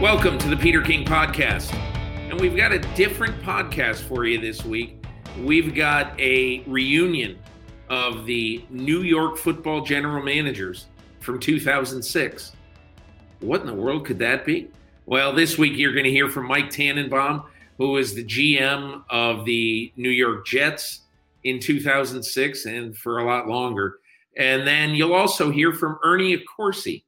Welcome to the Peter King Podcast. And we've got a different podcast for you this week. We've got a reunion of the New York football general managers from 2006. What in the world could that be? Well, this week you're going to hear from Mike Tannenbaum, who was the GM of the New York Jets in 2006 and for a lot longer. And then you'll also hear from Ernie Accorsi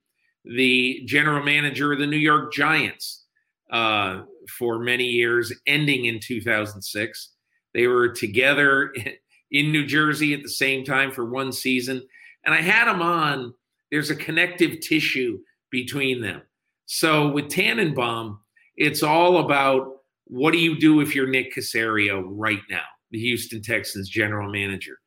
the general manager of the New York Giants uh, for many years, ending in 2006. They were together in New Jersey at the same time for one season. And I had them on. There's a connective tissue between them. So with Tannenbaum, it's all about what do you do if you're Nick Caserio right now, the Houston Texans general manager?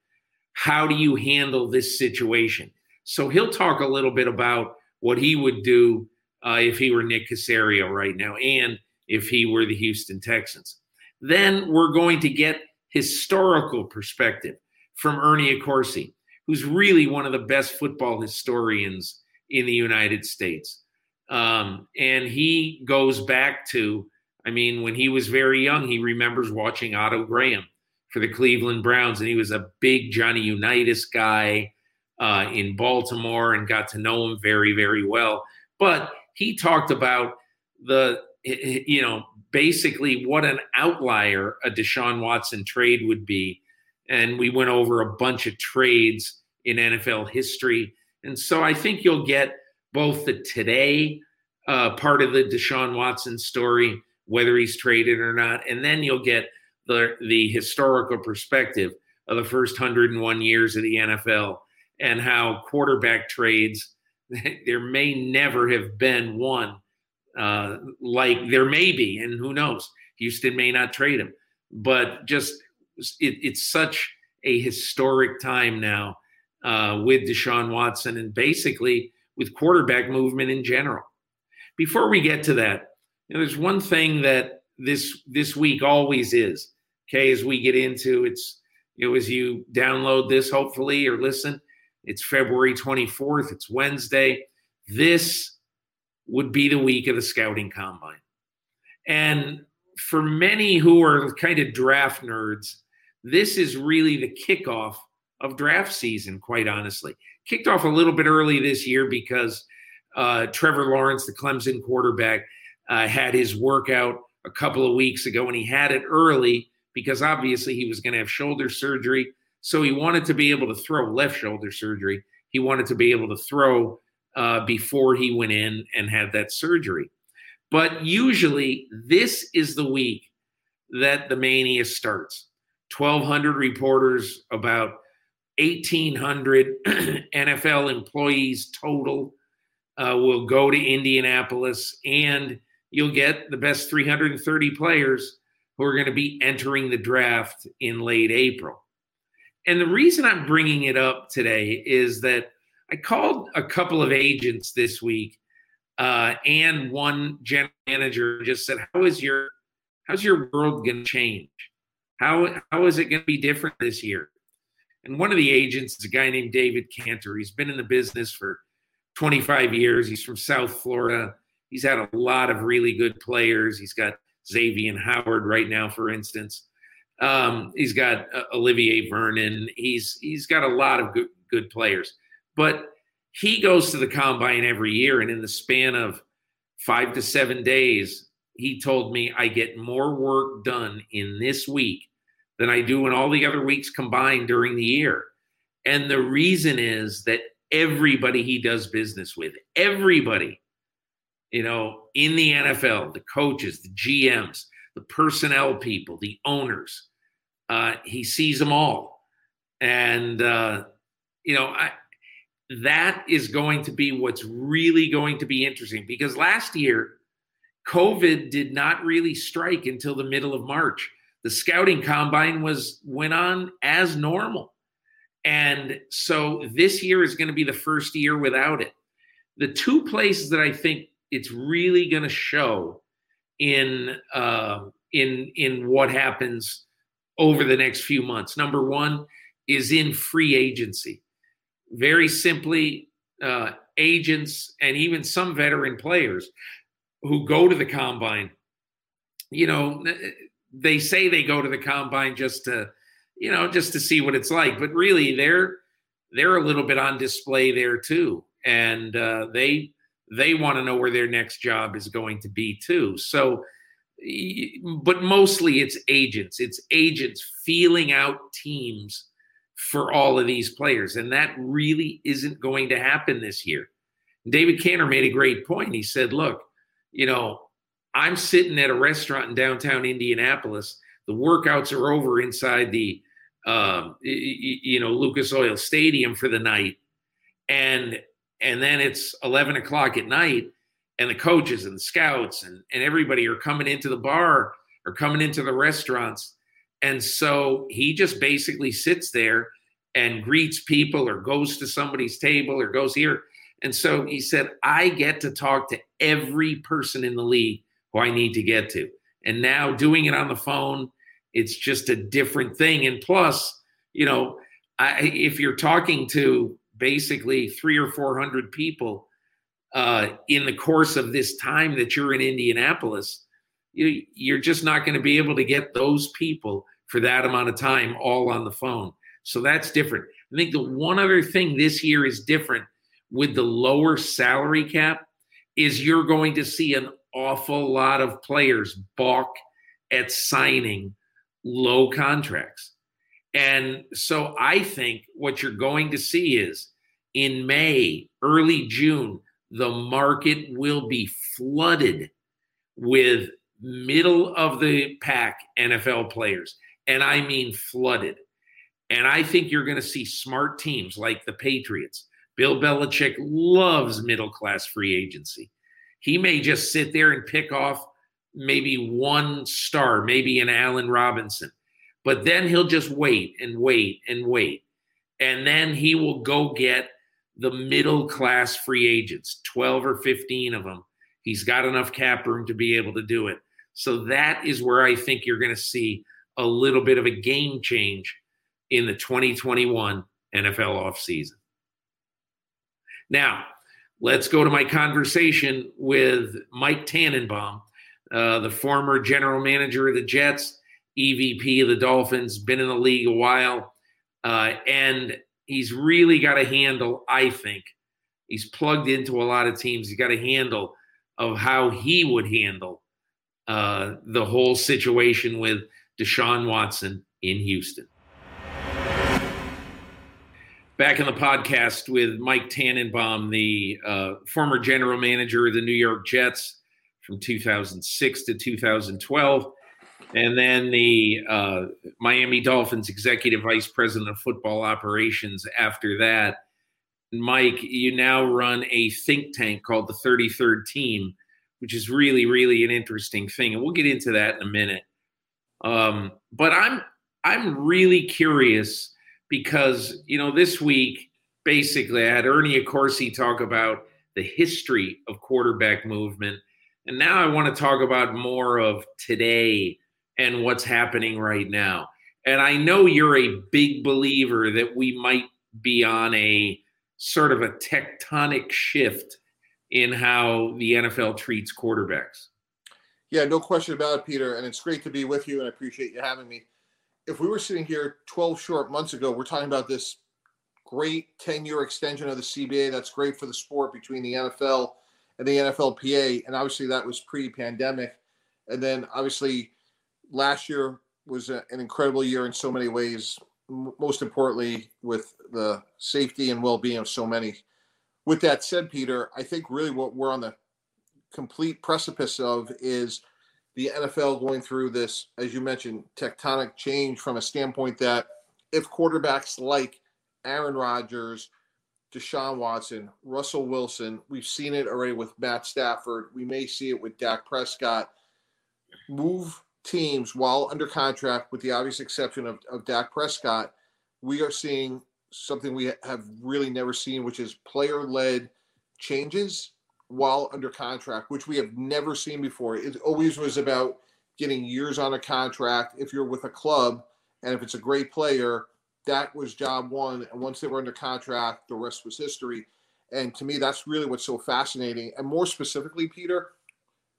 How do you handle this situation? So he'll talk a little bit about what he would do uh, if he were Nick Caserio right now and if he were the Houston Texans. Then we're going to get historical perspective from Ernie Accorsi, who's really one of the best football historians in the United States. Um, and he goes back to, I mean, when he was very young, he remembers watching Otto Graham for the Cleveland Browns, and he was a big Johnny Unitas guy uh, in Baltimore and got to know him very, very well. But he talked about the, you know, basically what an outlier a Deshaun Watson trade would be. And we went over a bunch of trades in NFL history. And so I think you'll get both the today uh, part of the Deshaun Watson story, whether he's traded or not, and then you'll get the the historical perspective of the first 101 years of the NFL and how quarterback trades there may never have been one uh, like there may be, and who knows? Houston may not trade him, but just it, it's such a historic time now uh, with Deshaun Watson and basically with quarterback movement in general. Before we get to that, you know, there's one thing that this this week always is. Okay, as we get into it's you know as you download this hopefully or listen, it's February 24th, it's Wednesday. This would be the week of the scouting combine. And for many who are kind of draft nerds, this is really the kickoff of draft season, quite honestly. Kicked off a little bit early this year because uh, Trevor Lawrence, the Clemson quarterback, uh, had his workout a couple of weeks ago, and he had it early because obviously he was going to have shoulder surgery. So he wanted to be able to throw left shoulder surgery. He wanted to be able to throw uh, before he went in and had that surgery. But usually, this is the week that the mania starts. 1,200 reporters, about 1,800 NFL employees total uh, will go to Indianapolis, and you'll get the best 330 players who are going to be entering the draft in late April. And the reason I'm bringing it up today is that I called a couple of agents this week uh, and one general manager just said, "How is your how's your world going to change? How how is it going to be different this year?" And one of the agents is a guy named David Canter. He's been in the business for 25 years. He's from South Florida. He's had a lot of really good players. He's got Xavien Howard right now, for instance. Um, he's got uh, Olivier Vernon. He's he's got a lot of good good players, but he goes to the combine every year, and in the span of five to seven days, he told me I get more work done in this week than I do in all the other weeks combined during the year. And the reason is that everybody he does business with, everybody, you know, in the NFL, the coaches, the GMs, the personnel people, the owners, uh, he sees them all. And, uh, you know, I, that is going to be what's really going to be interesting because last year, COVID did not really strike until the middle of March. The scouting combine was went on as normal. And so this year is going to be the first year without it. The two places that I think it's really going to show in uh, in in what happens over the next few months. Number one is in free agency. Very simply, uh, agents and even some veteran players who go to the combine, you know, they say they go to the combine just to, you know, just to see what it's like, but really they're they're a little bit on display there too, and uh, they they want to know where their next job is going to be too. So, but mostly it's agents. It's agents feeling out teams for all of these players, and that really isn't going to happen this year. David Canter made a great point. He said, "Look, you know, I'm sitting at a restaurant in downtown Indianapolis. The workouts are over inside the, um, you know, Lucas Oil Stadium for the night, and and then it's 11 o'clock at night, and the coaches and the scouts and and everybody are coming into the bar or coming into the restaurants, and so he just basically sits there and greets people or goes to somebody's table or goes here and so he said, I get to talk to every person in the league who I need to get to. And now doing it on the phone, it's just a different thing. And plus, you know, I, if you're talking to basically three or 400 people uh, in the course of this time that you're in Indianapolis, you, you're just not going to be able to get those people for that amount of time all on the phone. So that's different. I think the one other thing this year is different with the lower salary cap is you're going to see an awful lot of players balk at signing low contracts. And so I think what you're going to see is in May, early June, the market will be flooded with middle of the pack NFL players. And I mean flooded. And I think you're going to see smart teams like the Patriots, Bill Belichick loves middle class free agency. He may just sit there and pick off maybe one star, maybe an Allen Robinson, but then he'll just wait and wait and wait. And then he will go get the middle class free agents, 12 or 15 of them. He's got enough cap room to be able to do it. So that is where I think you're going to see a little bit of a game change in the 2021 NFL offseason. Now, let's go to my conversation with Mike Tannenbaum, uh, the former general manager of the Jets, EVP of the Dolphins, been in the league a while, uh, and he's really got a handle, I think. He's plugged into a lot of teams. He's got a handle of how he would handle uh, the whole situation with Deshaun Watson in Houston back in the podcast with Mike Tannenbaum, the uh, former general manager of the New York Jets from 2006 to 2012, and then the uh, Miami Dolphins executive vice president of football operations after that. Mike, you now run a think tank called the 33rd Team, which is really, really an interesting thing, and we'll get into that in a minute. Um, but I'm I'm really curious because you know this week basically I had Ernie Accorsi talk about the history of quarterback movement, and now I want to talk about more of today and what's happening right now. And I know you're a big believer that we might be on a sort of a tectonic shift in how the NFL treats quarterbacks. Yeah, no question about it, Peter. And it's great to be with you, and I appreciate you having me if we were sitting here 12 short months ago, we're talking about this great 10 year extension of the CBA that's great for the sport between the NFL and the NFLPA. And obviously, that was pre pandemic. And then, obviously, last year, was a, an incredible year in so many ways. Most importantly, with the safety and well-being of so many. With that said, Peter, I think really what we're on the complete precipice of is the NFL going through this, as you mentioned, tectonic change from a standpoint that if quarterbacks like Aaron Rodgers, Deshaun Watson, Russell Wilson, we've seen it already with Matt Stafford, we may see it with Dak Prescott, move teams while under contract, with the obvious exception of, of Dak Prescott, we are seeing something we have really never seen, which is player led changes while under contract, which we have never seen before. It always was about getting years on a contract if you're with a club and if it's a great player, that was job one. And once they were under contract, the rest was history. And to me, that's really what's so fascinating. And more specifically, Peter,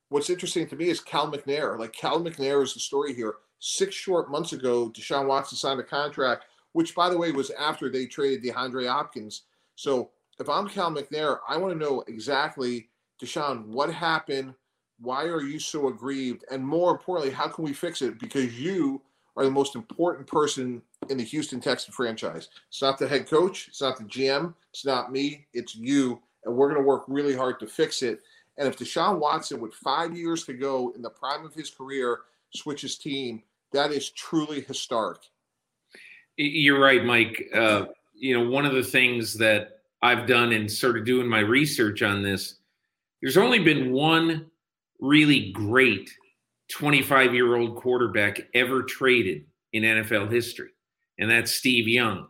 what's interesting to me is Cal McNair. Like Cal McNair is the story here. Six short months ago, Deshaun Watson signed a contract, which by the way was after they traded DeAndre Hopkins. So if I'm Cal McNair, I want to know exactly, Deshaun, what happened? Why are you so aggrieved? And more importantly, how can we fix it? Because you are the most important person in the Houston Texans franchise. It's not the head coach, it's not the GM, it's not me, it's you. And we're going to work really hard to fix it. And if Deshaun Watson, with five years to go in the prime of his career, switches team, that is truly historic. You're right, Mike. Uh, you know, one of the things that I've done sort of doing my research on this, there's only been one really great 25 year old quarterback ever traded in NFL history, and that's Steve Young.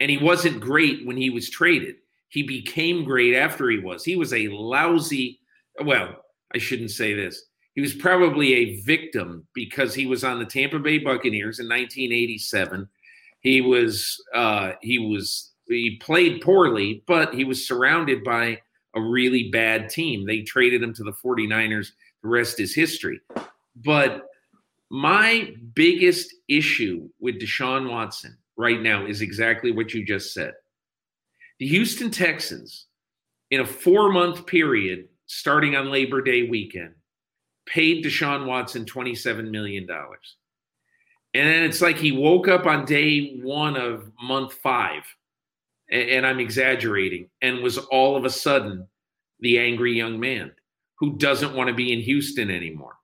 And he wasn't great when he was traded. He became great after he was. He was a lousy, well, I shouldn't say this. He was probably a victim because he was on the Tampa Bay Buccaneers in 1987. He was uh, he was he played poorly, but he was surrounded by a really bad team. They traded him to the 49ers. The rest is history. But my biggest issue with Deshaun Watson right now is exactly what you just said. The Houston Texans, in a four month period starting on Labor Day weekend, paid Deshaun Watson $27 million. And then it's like he woke up on day one of month five, and I'm exaggerating, and was all of a sudden the angry young man who doesn't want to be in Houston anymore.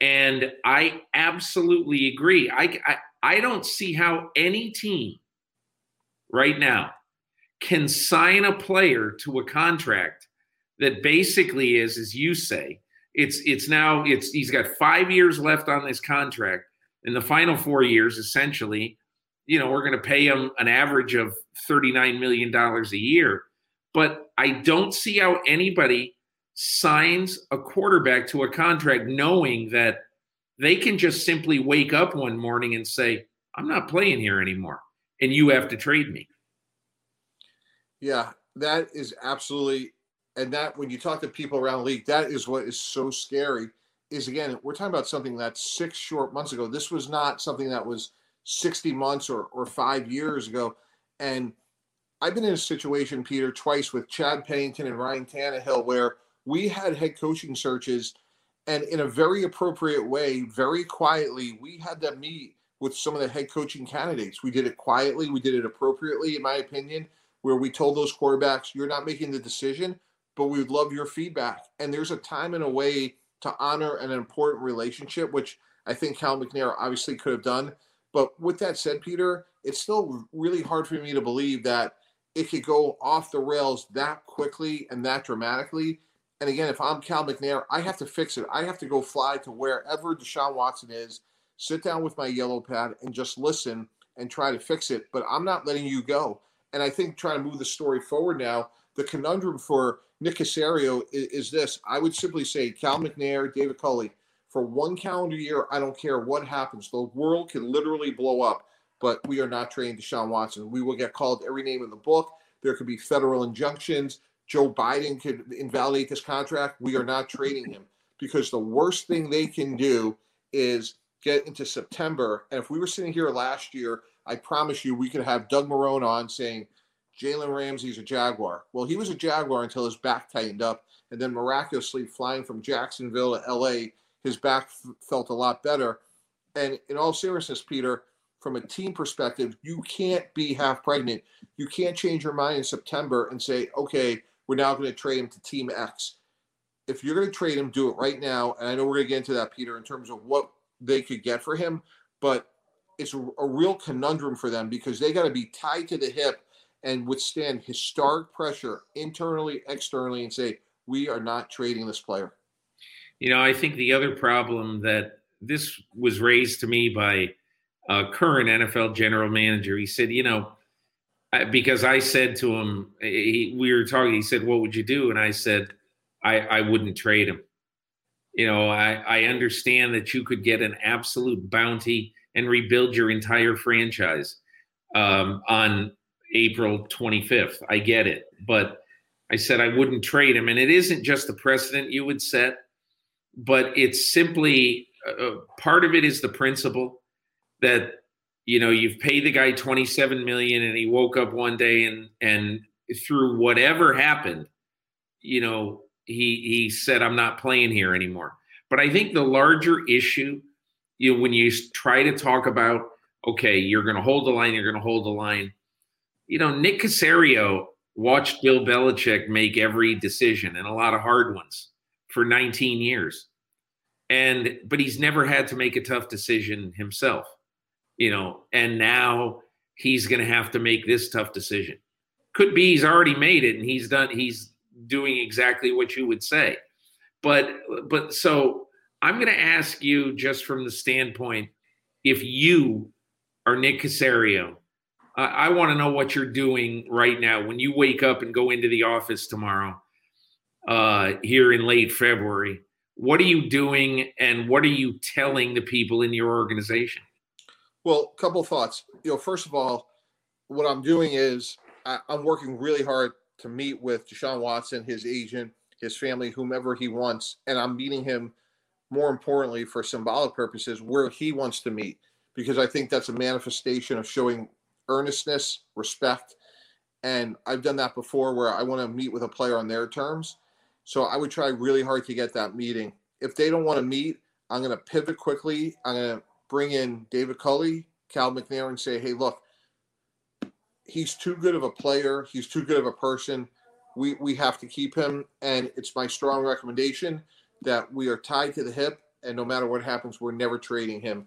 And I absolutely agree. I, I, I don't see how any team right now can sign a player to a contract that basically is, as you say, it's it's now it's he's got five years left on this contract. In the final four years, essentially, you know, we're going to pay him an average of $39 million a year. But I don't see how anybody signs a quarterback to a contract knowing that they can just simply wake up one morning and say, I'm not playing here anymore, and you have to trade me. Yeah, that is absolutely, and that when you talk to people around the league, that is what is so scary. Is again, we're talking about something that's six short months ago. This was not something that was 60 months or, or five years ago. And I've been in a situation, Peter, twice with Chad Pennington and Ryan Tannehill, where we had head coaching searches, and in a very appropriate way, very quietly, we had them meet with some of the head coaching candidates. We did it quietly, we did it appropriately, in my opinion, where we told those quarterbacks, "You're not making the decision, but we would love your feedback." And there's a time and a way to honor an important relationship, which I think Cal McNair obviously could have done. But with that said, Peter, it's still really hard for me to believe that it could go off the rails that quickly and that dramatically and again, if I'm Cal McNair, I have to fix it. I have to go fly to wherever Deshaun Watson is, sit down with my yellow pad, and just listen and try to fix it. But I'm not letting you go. And I think trying to move the story forward now, the conundrum for Nick Caserio is, is this. I would simply say Cal McNair, David Culley, for one calendar year, I don't care what happens. The world can literally blow up, but we are not trading Deshaun Watson. We will get called every name in the book. There could be federal injunctions. Joe Biden could invalidate this contract. We are not trading him because the worst thing they can do is get into September. And if we were sitting here last year, I promise you we could have Doug Marrone on saying Jalen Ramsey's a Jaguar. Well, he was a Jaguar until his back tightened up. And then miraculously flying from Jacksonville to LA, his back f- felt a lot better. And in all seriousness, Peter, from a team perspective, you can't be half pregnant. You can't change your mind in September and say, okay, we're now going to trade him to Team X. If you're going to trade him, do it right now. And I know we're going to get into that, Peter, in terms of what they could get for him, but it's a, a real conundrum for them because they got to be tied to the hip and withstand historic pressure internally, externally, and say, we are not trading this player. You know, I think the other problem that this was raised to me by a current NFL general manager. He said, you know, because I said to him, he, we were talking, he said, what would you do? And I said, I, I wouldn't trade him. You know, I, I understand that you could get an absolute bounty and rebuild your entire franchise um, on April 25th. I get it. But I said I wouldn't trade him. And it isn't just the precedent you would set, but it's simply uh, uh part of it is the principle that you know you've paid the guy 27 million and he woke up one day and and through whatever happened you know he he said i'm not playing here anymore but i think the larger issue you know when you try to talk about okay you're going to hold the line you're going to hold the line you know nick caserio watched bill belichick make every decision and a lot of hard ones for 19 years and but he's never had to make a tough decision himself you know, and now he's going to have to make this tough decision. Could be he's already made it and he's done, he's doing exactly what you would say. But, but so I'm going to ask you just from the standpoint if you are Nick Caserio, uh, I want to know what you're doing right now when you wake up and go into the office tomorrow uh, here in late February. What are you doing and what are you telling the people in your organization? Well, a couple thoughts. You know, first of all, what I'm doing is I, am working really hard to meet with Deshaun Watson, his agent, his family, whomever he wants, and I'm meeting him more importantly for symbolic purposes where he wants to meet because I think that's a manifestation of showing earnestness, respect, and I've done that before where I want to meet with a player on their terms. So I would try really hard to get that meeting. If they don't want to meet, I'm going to pivot quickly. I'm going to bring in David Culley, Cal McNair, and say, hey, look, he's too good of a player. He's too good of a person. We, we have to keep him. And it's my strong recommendation that we are tied to the hip. And no matter what happens, we're never trading him.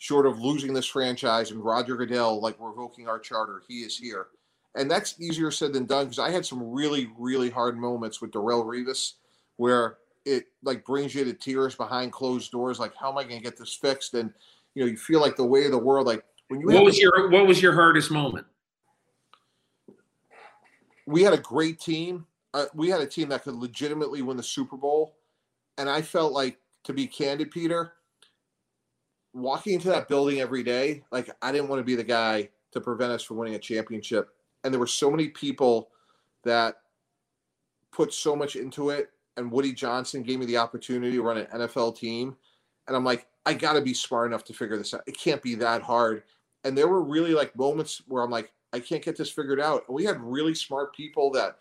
Short of losing this franchise and Roger Goodell, like revoking our charter, he is here. And that's easier said than done because I had some really, really hard moments with Darrelle Revis where it like brings you to tears behind closed doors. Like, how am I going to get this fixed? And you know you feel like the way of the world like when you what was your what was your hardest moment we had a great team uh, we had a team that could legitimately win the super bowl and i felt like to be candid peter walking into that building every day like i didn't want to be the guy to prevent us from winning a championship and there were so many people that put so much into it and woody johnson gave me the opportunity to run an nfl team and i'm like I got to be smart enough to figure this out. It can't be that hard. And there were really like moments where I'm like, I can't get this figured out. And we had really smart people that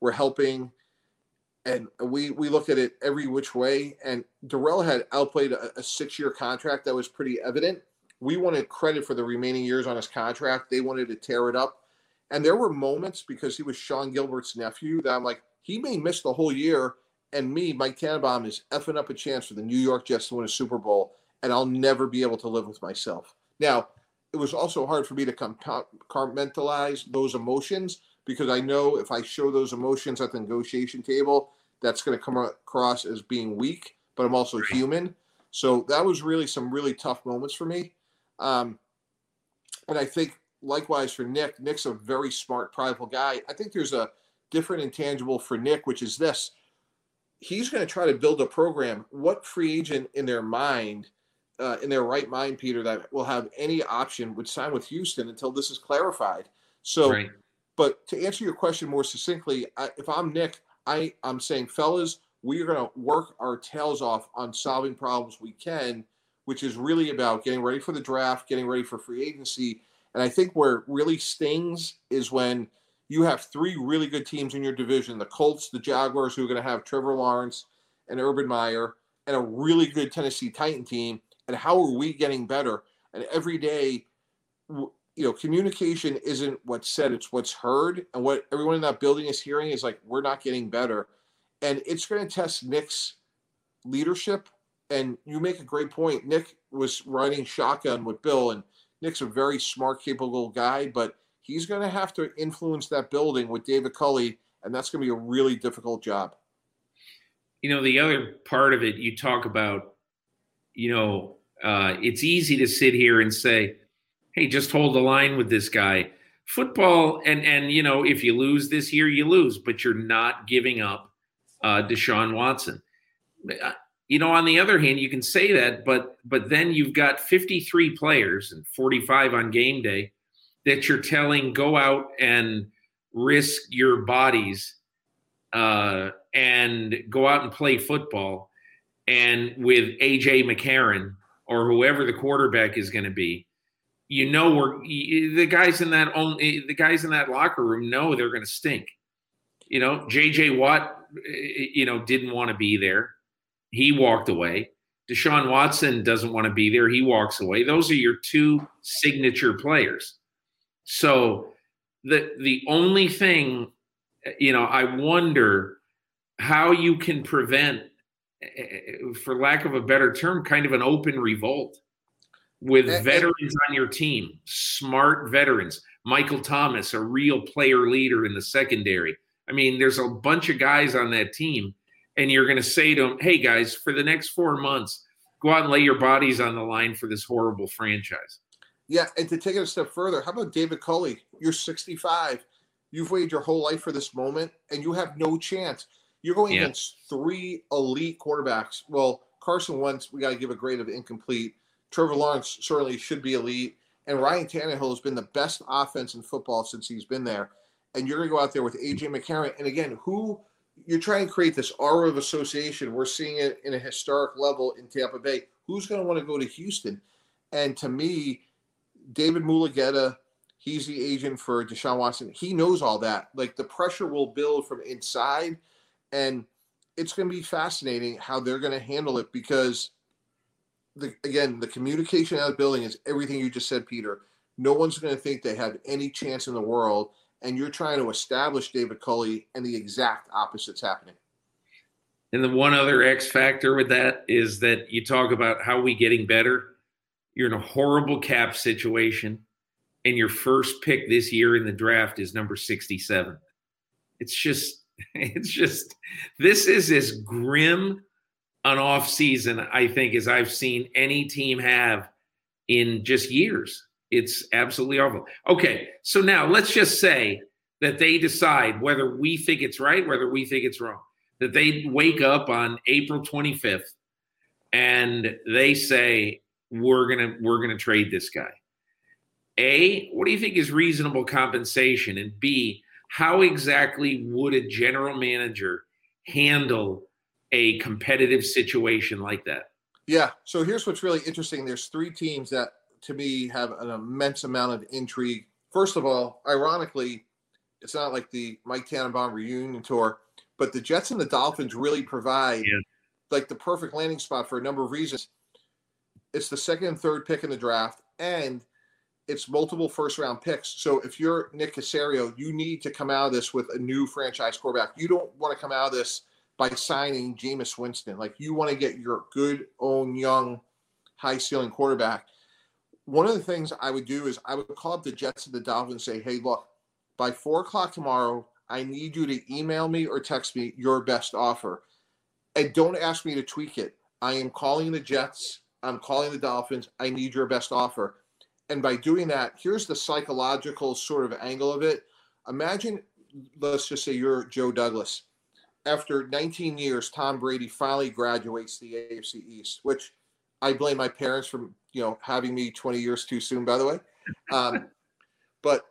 were helping. And we we looked at it every which way. And Darrelle had outplayed a, a six year contract that was pretty evident. We wanted credit for the remaining years on his contract. They wanted to tear it up. And there were moments because he was Sean Gilbert's nephew that I'm like, he may miss the whole year and me, Mike Tannenbaum, is effing up a chance for the New York Jets to win a Super Bowl, and I'll never be able to live with myself. Now, it was also hard for me to compartmentalize those emotions because I know if I show those emotions at the negotiation table, that's going to come across as being weak, but I'm also human. So that was really some really tough moments for me. Um, and I think likewise for Nick, Nick's a very smart, prideful guy. I think there's a different intangible for Nick, which is this he's going to try to build a program. What free agent in their mind, uh, in their right mind, Peter, that will have any option would sign with Houston until this is clarified? So, right. but to answer your question more succinctly, I, if I'm Nick, I I'm saying, fellas, we are going to work our tails off on solving problems we can, which is really about getting ready for the draft, getting ready for free agency. And I think where it really stings is when you have three really good teams in your division the Colts, the Jaguars, who are going to have Trevor Lawrence and Urban Meyer, and a really good Tennessee Titan team. and how are we getting better? And every day, you know, communication isn't what's said, it's what's heard. And what everyone in that building is hearing is like, we're not getting better. And it's going to test Nick's leadership. And you make a great point. Nick was riding shotgun with Bill, and Nick's a very smart, capable guy, but he's going to have to influence that building with David Culley, and that's going to be a really difficult job. You know, the other part of it, you talk about, you know, uh, it's easy to sit here and say, hey, just hold the line with this guy. Football, and and you know, if you lose this year, you lose, but you're not giving up uh, Deshaun Watson. Uh, you know, on the other hand, you can say that, but but then you've got 53 players and 45 on game day that you're telling go out and risk your bodies uh, and go out and play football. And with AJ McCarron or whoever the quarterback is going to be, you know, we're the guys in that only eh, the guys in that locker room know they're going to stink. You know, JJ Watt, eh, eh, you know, didn't want to be there. He walked away. Deshaun Watson doesn't want to be there. He walks away. Those are your two signature players. So the the only thing, you know, I wonder how you can prevent, for lack of a better term, kind of an open revolt with and, veterans on your team, smart veterans. Michael Thomas, a real player leader in the secondary. I mean, there's a bunch of guys on that team, and you're going to say to them, "Hey, guys, for the next four months, go out and lay your bodies on the line for this horrible franchise." Yeah, and to take it a step further, how about David Culley? You're 65. You've waited your whole life for this moment, and you have no chance. You're going yeah. against three elite quarterbacks. Well, Carson Wentz, we got to give a grade of incomplete. Trevor Lawrence certainly should be elite. And Ryan Tannehill has been the best offense in football since he's been there. And you're going to go out there with AJ McCarron. And again, who you're trying to create this aura of association. We're seeing it in a historic level in Tampa Bay. Who's going to want to go to Houston? And to me, David Mulugheta, he's the agent for Deshaun Watson. He knows all that. Like the pressure will build from inside, and it's going to be fascinating how they're going to handle it because, the, again, the communication out of the building is everything you just said, Peter. No one's going to think they have any chance in the world, and you're trying to establish David Culley, and the exact opposite's happening. And the one other X factor with that is that you talk about how we getting better you're in a horrible cap situation, and your first pick this year in the draft is number 67. It's just, it's just, this is as grim an off season, I think, as I've seen any team have in just years. It's absolutely awful. Okay, so now let's just say that they decide whether we think it's right, whether we think it's wrong. That they wake up on April 25th and they say, we're gonna we're gonna trade this guy. A, what do you think is reasonable compensation? And B, how exactly would a general manager handle a competitive situation like that? Yeah. So here's what's really interesting. There's three teams that to me have an immense amount of intrigue. First of all, ironically, it's not like the Mike Tannenbaum reunion tour, but the Jets and the Dolphins really provide yeah. like the perfect landing spot for a number of reasons. It's the second and third pick in the draft, and it's multiple first round picks. So if you're Nick Caserio, you need to come out of this with a new franchise quarterback. You don't want to come out of this by signing Jameis Winston. Like you want to get your good own young, high ceiling quarterback. One of the things I would do is I would call up the Jets and the Dolphins and say, hey, look, by four o'clock tomorrow, I need you to email me or text me your best offer. And don't ask me to tweak it. I am calling the Jets I'm calling the Dolphins. I need your best offer. And by doing that, here's the psychological sort of angle of it. Imagine, let's just say you're Joe Douglas. After 19 years, Tom Brady finally graduates the AFC East, which I blame my parents for, you know, having me 20 years too soon, by the way. Um, but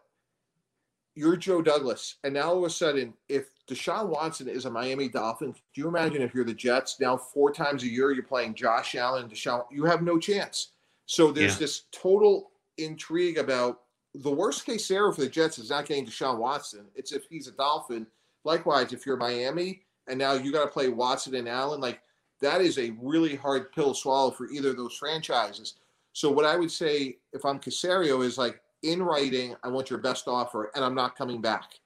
you're Joe Douglas. And now all of a sudden, if Deshaun Watson is a Miami Dolphin. Do you imagine if you're the Jets now four times a year you're playing Josh Allen, Deshaun? You have no chance. So there's yeah. this total intrigue about the worst case scenario for the Jets is not getting Deshaun Watson. It's if he's a Dolphin. Likewise, if you're Miami and now you got to play Watson and Allen, like that is a really hard pill to swallow for either of those franchises. So what I would say if I'm Caserio is like in writing, I want your best offer and I'm not coming back.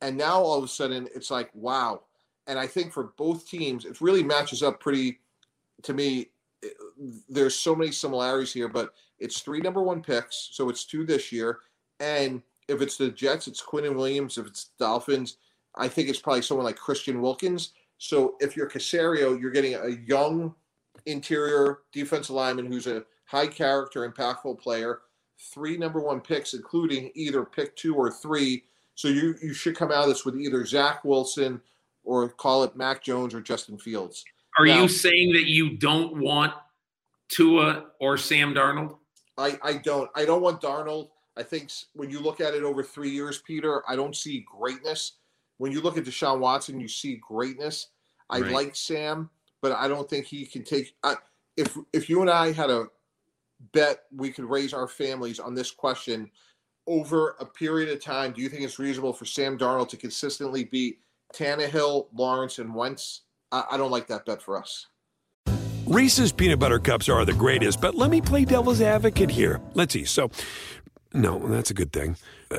And now all of a sudden it's like, wow. And I think for both teams, it really matches up pretty to me. Eh, there's so many similarities here, but it's three number one picks. So it's two this year. And if it's the Jets, it's Quinn and Williams. If it's Dolphins, I think it's probably someone like Christian Wilkins. So if you're Caserio, you're getting a young interior defensive lineman who's a high character, impactful player. Three number one picks, including either pick two or three. So you you should come out of this with either Zach Wilson or call it Mac Jones or Justin Fields. Are now, you saying that you don't want Tua or Sam Darnold? I, I don't. I don't want Darnold. I think when you look at it over three years, Peter, I don't see greatness. When you look at Deshaun Watson, you see greatness. I right. like Sam, but I don't think he can take. I, if if you and I had a bet, we could raise our families on this question over a period of time. Do you think it's reasonable for Sam Darnold to consistently beat Tannehill, Lawrence, and Wentz? I, I don't like that bet for us. Reese's peanut butter cups are the greatest, but let me play devil's advocate here. Let's see. So. No, that's a good thing. Uh,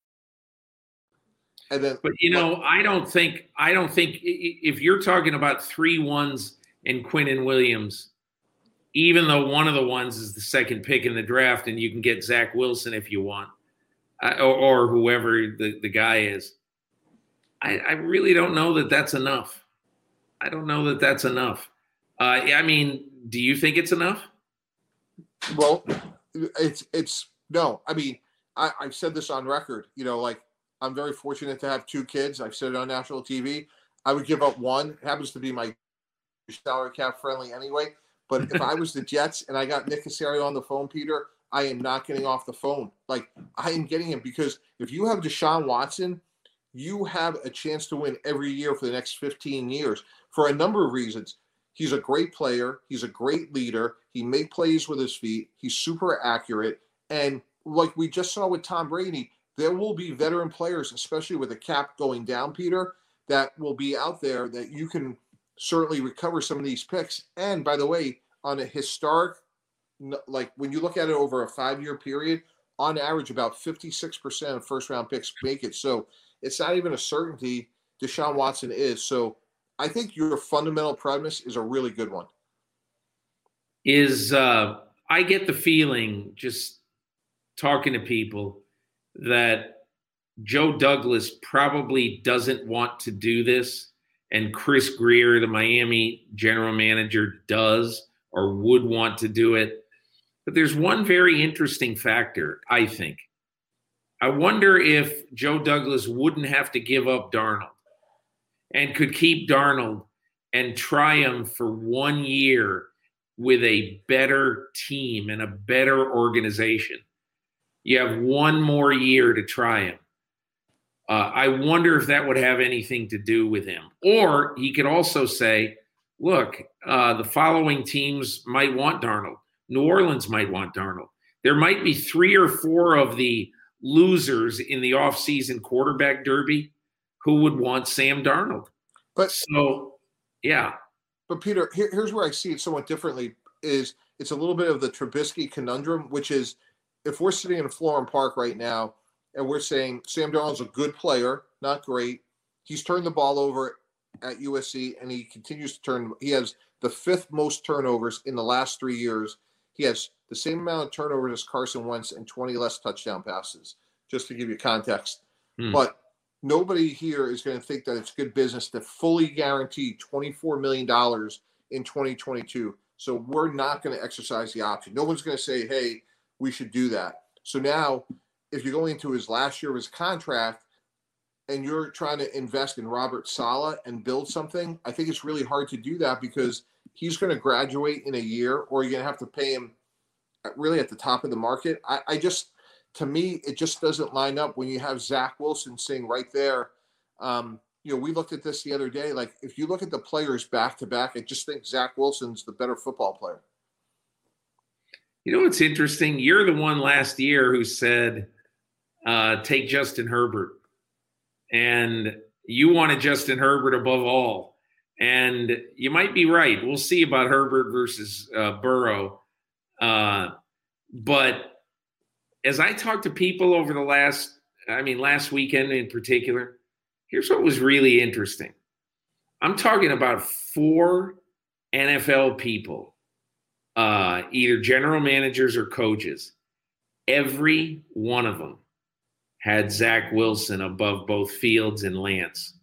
And then, but you know, I don't think I don't think if you're talking about three ones and Quinnen Williams, even though one of the ones is the second pick in the draft, and you can get Zach Wilson if you want, uh, or, or, whoever the, the guy is. I, I, really don't know that that's enough. I don't know that that's enough. Uh, I mean, do you think it's enough? Well, it's it's no. I mean, I, I've said this on record. You know, like I'm very fortunate to have two kids. I've said it on national TV. I would give up one. It happens to be my salary cap friendly anyway. But if I was the Jets and I got Nick Caserio on the phone, Peter, I am not getting off the phone. Like I am getting him because if you have Deshaun Watson, you have a chance to win every year for the next 15 years for a number of reasons. He's a great player. He's a great leader. He makes plays with his feet. He's super accurate. And like we just saw with Tom Brady, there will be veteran players, especially with a cap going down, Peter, that will be out there that you can certainly recover some of these picks. And by the way, on a historic, like when you look at it over a five year period, on average, about 56% of first round picks make it. So it's not even a certainty Deshaun Watson is. So I think your fundamental premise is a really good one. Is uh, I get the feeling just talking to people that Joe Douglas probably doesn't want to do this, and Chris Grier, the Miami general manager, does or would want to do it. But there's one very interesting factor, I think. I wonder if Joe Douglas wouldn't have to give up Darnold and could keep Darnold and try him for one year with a better team and a better organization you have one more year to try him. Uh, I wonder if that would have anything to do with him. Or he could also say, look, uh, the following teams might want Darnold. New Orleans might want Darnold. There might be three or four of the losers in the offseason quarterback derby who would want Sam Darnold. But so, yeah. But Peter, here, here's where I see it somewhat differently: is it's a little bit of the Trubisky conundrum, which is – if we're sitting in Florham Park right now and we're saying Sam Darnold's a good player, not great, he's turned the ball over at USC and he continues to turn. He has the fifth most turnovers in the last three years. He has the same amount of turnovers as Carson Wentz and 20 less touchdown passes, just to give you context. Hmm. But nobody here is going to think that it's good business to fully guarantee $24 million in 2022. So we're not going to exercise the option. No one's going to say, hey, we should do that. So now, if you're going into his last year of his contract and you're trying to invest in Robert Saleh and build something, I think it's really hard to do that because he's going to graduate in a year or you're going to have to pay him really at the top of the market. I, I just, to me, it just doesn't line up when you have Zach Wilson sitting right there. Um, you know, we looked at this the other day. Like, if you look at the players back to back, I just think Zach Wilson's the better football player. You know what's interesting? You're the one last year who said, uh, take Justin Herbert. And you wanted Justin Herbert above all. And you might be right. We'll see about Herbert versus uh, Burrow. Uh, but as I talked to people over the last, I mean, last weekend in particular, here's what was really interesting. I'm talking about four NFL people, uh, either general managers or coaches. Every one of them had Zach Wilson above both Fields and Lance.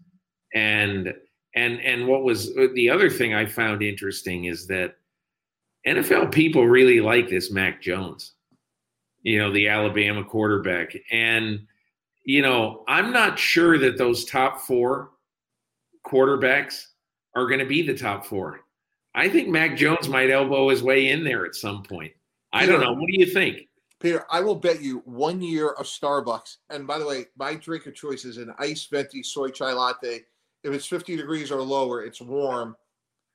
And and and what was the other thing I found interesting is that NFL people really like this Mac Jones, you know, the Alabama quarterback. And, you know, I'm not sure that those top four quarterbacks are going to be the top four. I think Mac Jones might elbow his way in there at some point. I don't know. What do you think? Peter, I will bet you one year of Starbucks. And by the way, my drink of choice is an iced venti soy chai latte. If it's 50 degrees or lower, it's warm.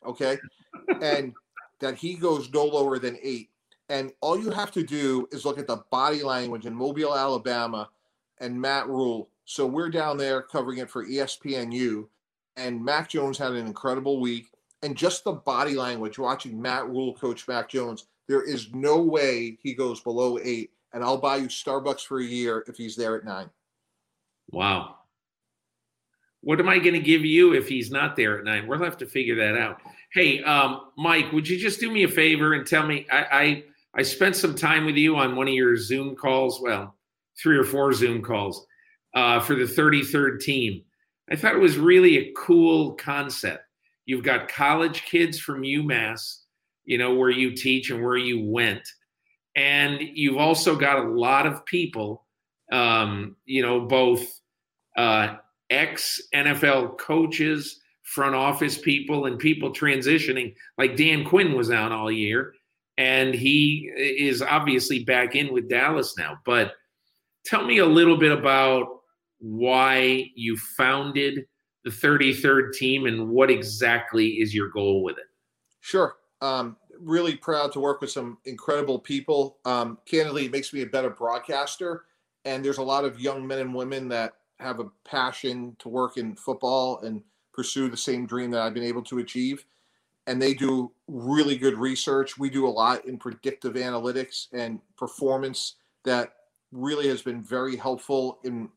Okay. and that he goes no lower than eight. And all you have to do is look at the body language in Mobile, Alabama, and Matt Rhule. So we're down there covering it for ESPNU, and Mac Jones had an incredible week. And just the body language, watching Matt Rhule coach Mac Jones, there is no way he goes below eight. And I'll buy you Starbucks for a year if he's there at nine. Wow. What am I going to give you if he's not there at nine? We'll have to figure that out. Hey, um, Mike, would you just do me a favor and tell me? I, I I spent some time with you on one of your Zoom calls. Well, three or four Zoom calls uh, for the 33rd team. I thought it was really a cool concept. You've got college kids from UMass, you know, where you teach and where you went. And you've also got a lot of people, um, you know, both uh, ex NFL coaches, front office people, and people transitioning. Like Dan Quinn was out all year, and he is obviously back in with Dallas now. But tell me a little bit about why you founded the 33rd team and what exactly is your goal with it. Sure. Um, really proud to work with some incredible people. Um, candidly, it makes me a better broadcaster. And there's a lot of young men and women that have a passion to work in football and pursue the same dream that I've been able to achieve. And they do really good research. We do a lot in predictive analytics and performance that really has been very helpful in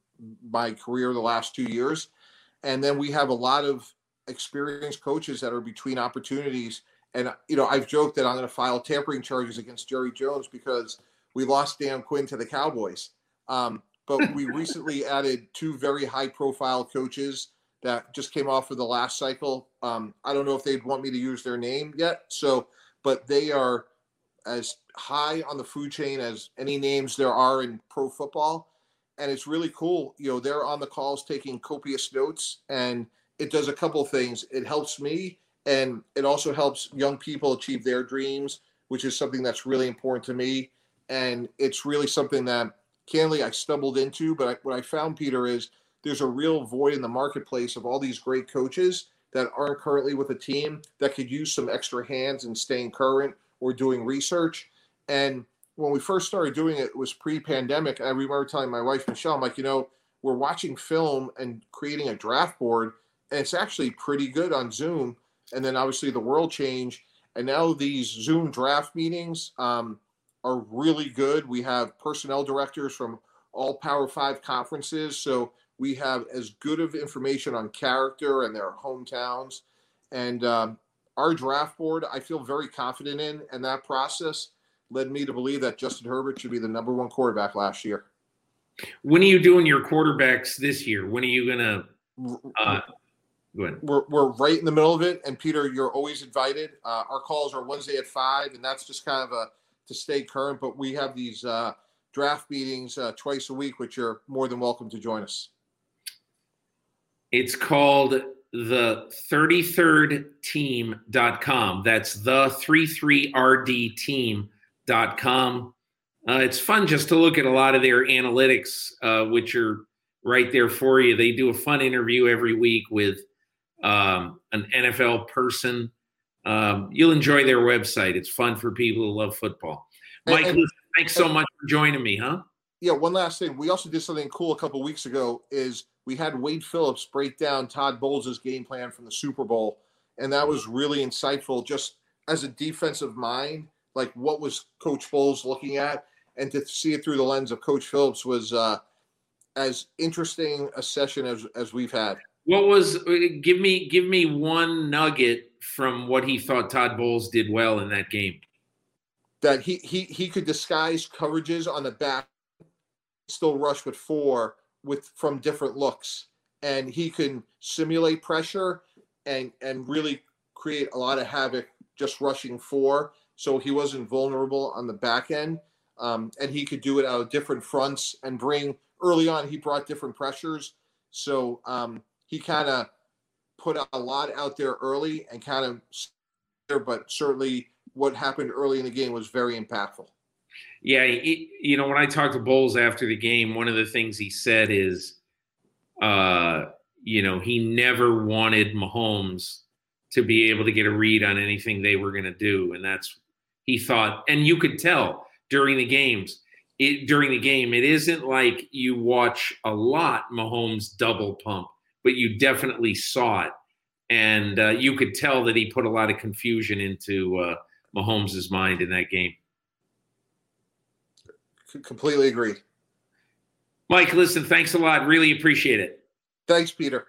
my career the last two years. And then we have a lot of experienced coaches that are between opportunities. And, you know, I've joked that I'm going to file tampering charges against Jerry Jones because we lost Dan Quinn to the Cowboys. Um, but we recently added two very high profile coaches that just came off of the last cycle. Um, I don't know if they'd want me to use their name yet. So, but they are as high on the food chain as any names there are in pro football. And it's really cool. You know, they're on the calls taking copious notes, and it does a couple things. It helps me, and it also helps young people achieve their dreams, which is something that's really important to me. And it's really something that candidly I stumbled into. But I, what I found, Peter, is there's a real void in the marketplace of all these great coaches that aren't currently with a team that could use some extra hands and staying current or doing research. And when we first started doing it, it was pre-pandemic. I remember telling my wife Michelle, I'm like, you know, we're watching film and creating a draft board, and it's actually pretty good on Zoom. And then obviously the world changed, and now these Zoom draft meetings um, are really good. We have personnel directors from all Power Five conferences, so we have as good of information on character and their hometowns. And um, our draft board, I feel very confident in, and that process led me to believe that Justin Herbert should be the number one quarterback last year. When are you doing your quarterbacks this year? When are you gonna? Uh, go ahead. We're, we're right in the middle of it, and Peter, you're always invited. Uh, our calls are Wednesday at five, and that's just kind of a to stay current. But we have these uh, draft meetings uh, twice a week, which you're more than welcome to join us. It's called the 33rdteam.com. That's the 33rd team.com. Uh, it's fun just to look at a lot of their analytics, uh, which are right there for you. They do a fun interview every week with um, an NFL person. Um, you'll enjoy their website. It's fun for people who love football. Mike, and, and, thanks so much for joining me, huh? Yeah, one last thing. We also did something cool a couple weeks ago is we had Wade Phillips break down Todd Bowles' game plan from the Super Bowl, and that was really insightful just as a defensive mind, like what was Coach Bowles looking at and to see it through the lens of Coach Phillips was uh, as interesting a session as as we've had. What was give me give me one nugget from what he thought Todd Bowles did well in that game? That he he he could disguise coverages on the back, still rush with four with from different looks, and he can simulate pressure and and really create a lot of havoc just rushing four. So he wasn't vulnerable on the back end um, and he could do it out of different fronts and bring early on. He brought different pressures, so um, he kind of put a lot out there early and kind of, there, but certainly what happened early in the game was very impactful. Yeah, you know, when I talked to Bowles after the game, one of the things he said is, uh, you know, he never wanted Mahomes to be able to get a read on anything they were going to do, and that's he thought, and you could tell during the games. It, during the game, it isn't like you watch a lot Mahomes double pump, but you definitely saw it, and uh, you could tell that he put a lot of confusion into uh, Mahomes' mind in that game. Completely agree. Mike, listen, thanks a lot. Really appreciate it. Thanks, Peter.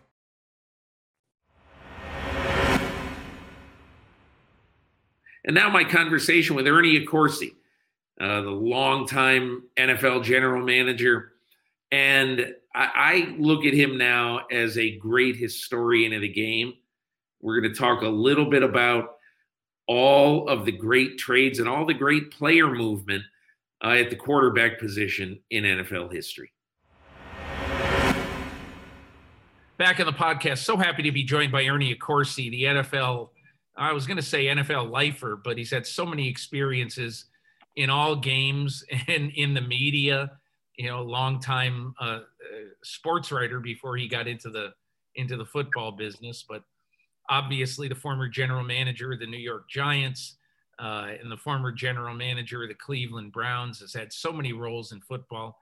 And now my conversation with Ernie Accorsi, uh, the longtime NFL general manager. And I, I look at him now as a great historian of the game. We're going to talk a little bit about all of the great trades and all the great player movement uh, at the quarterback position in NFL history. Back in the podcast, so happy to be joined by Ernie Accorsi, the NFL I was going to say NFL lifer, but he's had so many experiences in all games and in the media. You know, long time uh, uh, sports writer before he got into the into the football business. But obviously the former general manager of the New York Giants uh, and the former general manager of the Cleveland Browns, has had so many roles in football.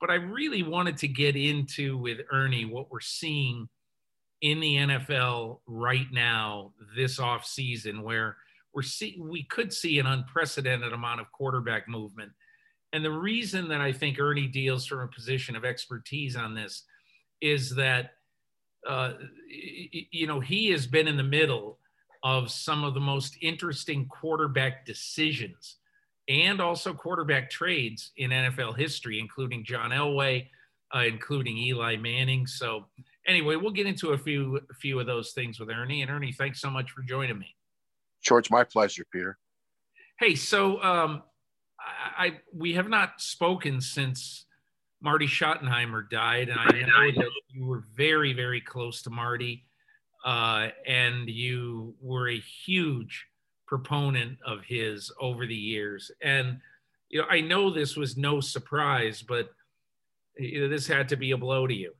But I really wanted to get into with Ernie what we're seeing in the NFL right now this off season, where we're see we could see an unprecedented amount of quarterback movement. And the reason that I think Ernie deals from a position of expertise on this is that uh, you know he has been in the middle of some of the most interesting quarterback decisions and also quarterback trades in NFL history, including John Elway, uh, including Eli Manning. So anyway, we'll get into a few a few of those things with Ernie. And Ernie, thanks so much for joining me. Sure, it's my pleasure, Peter. Hey, so um, I, I we have not spoken since Marty Schottenheimer died, and I know that you were very very close to Marty, uh, and you were a huge proponent of his over the years. And you know, I know this was no surprise, but you know, this had to be a blow to you.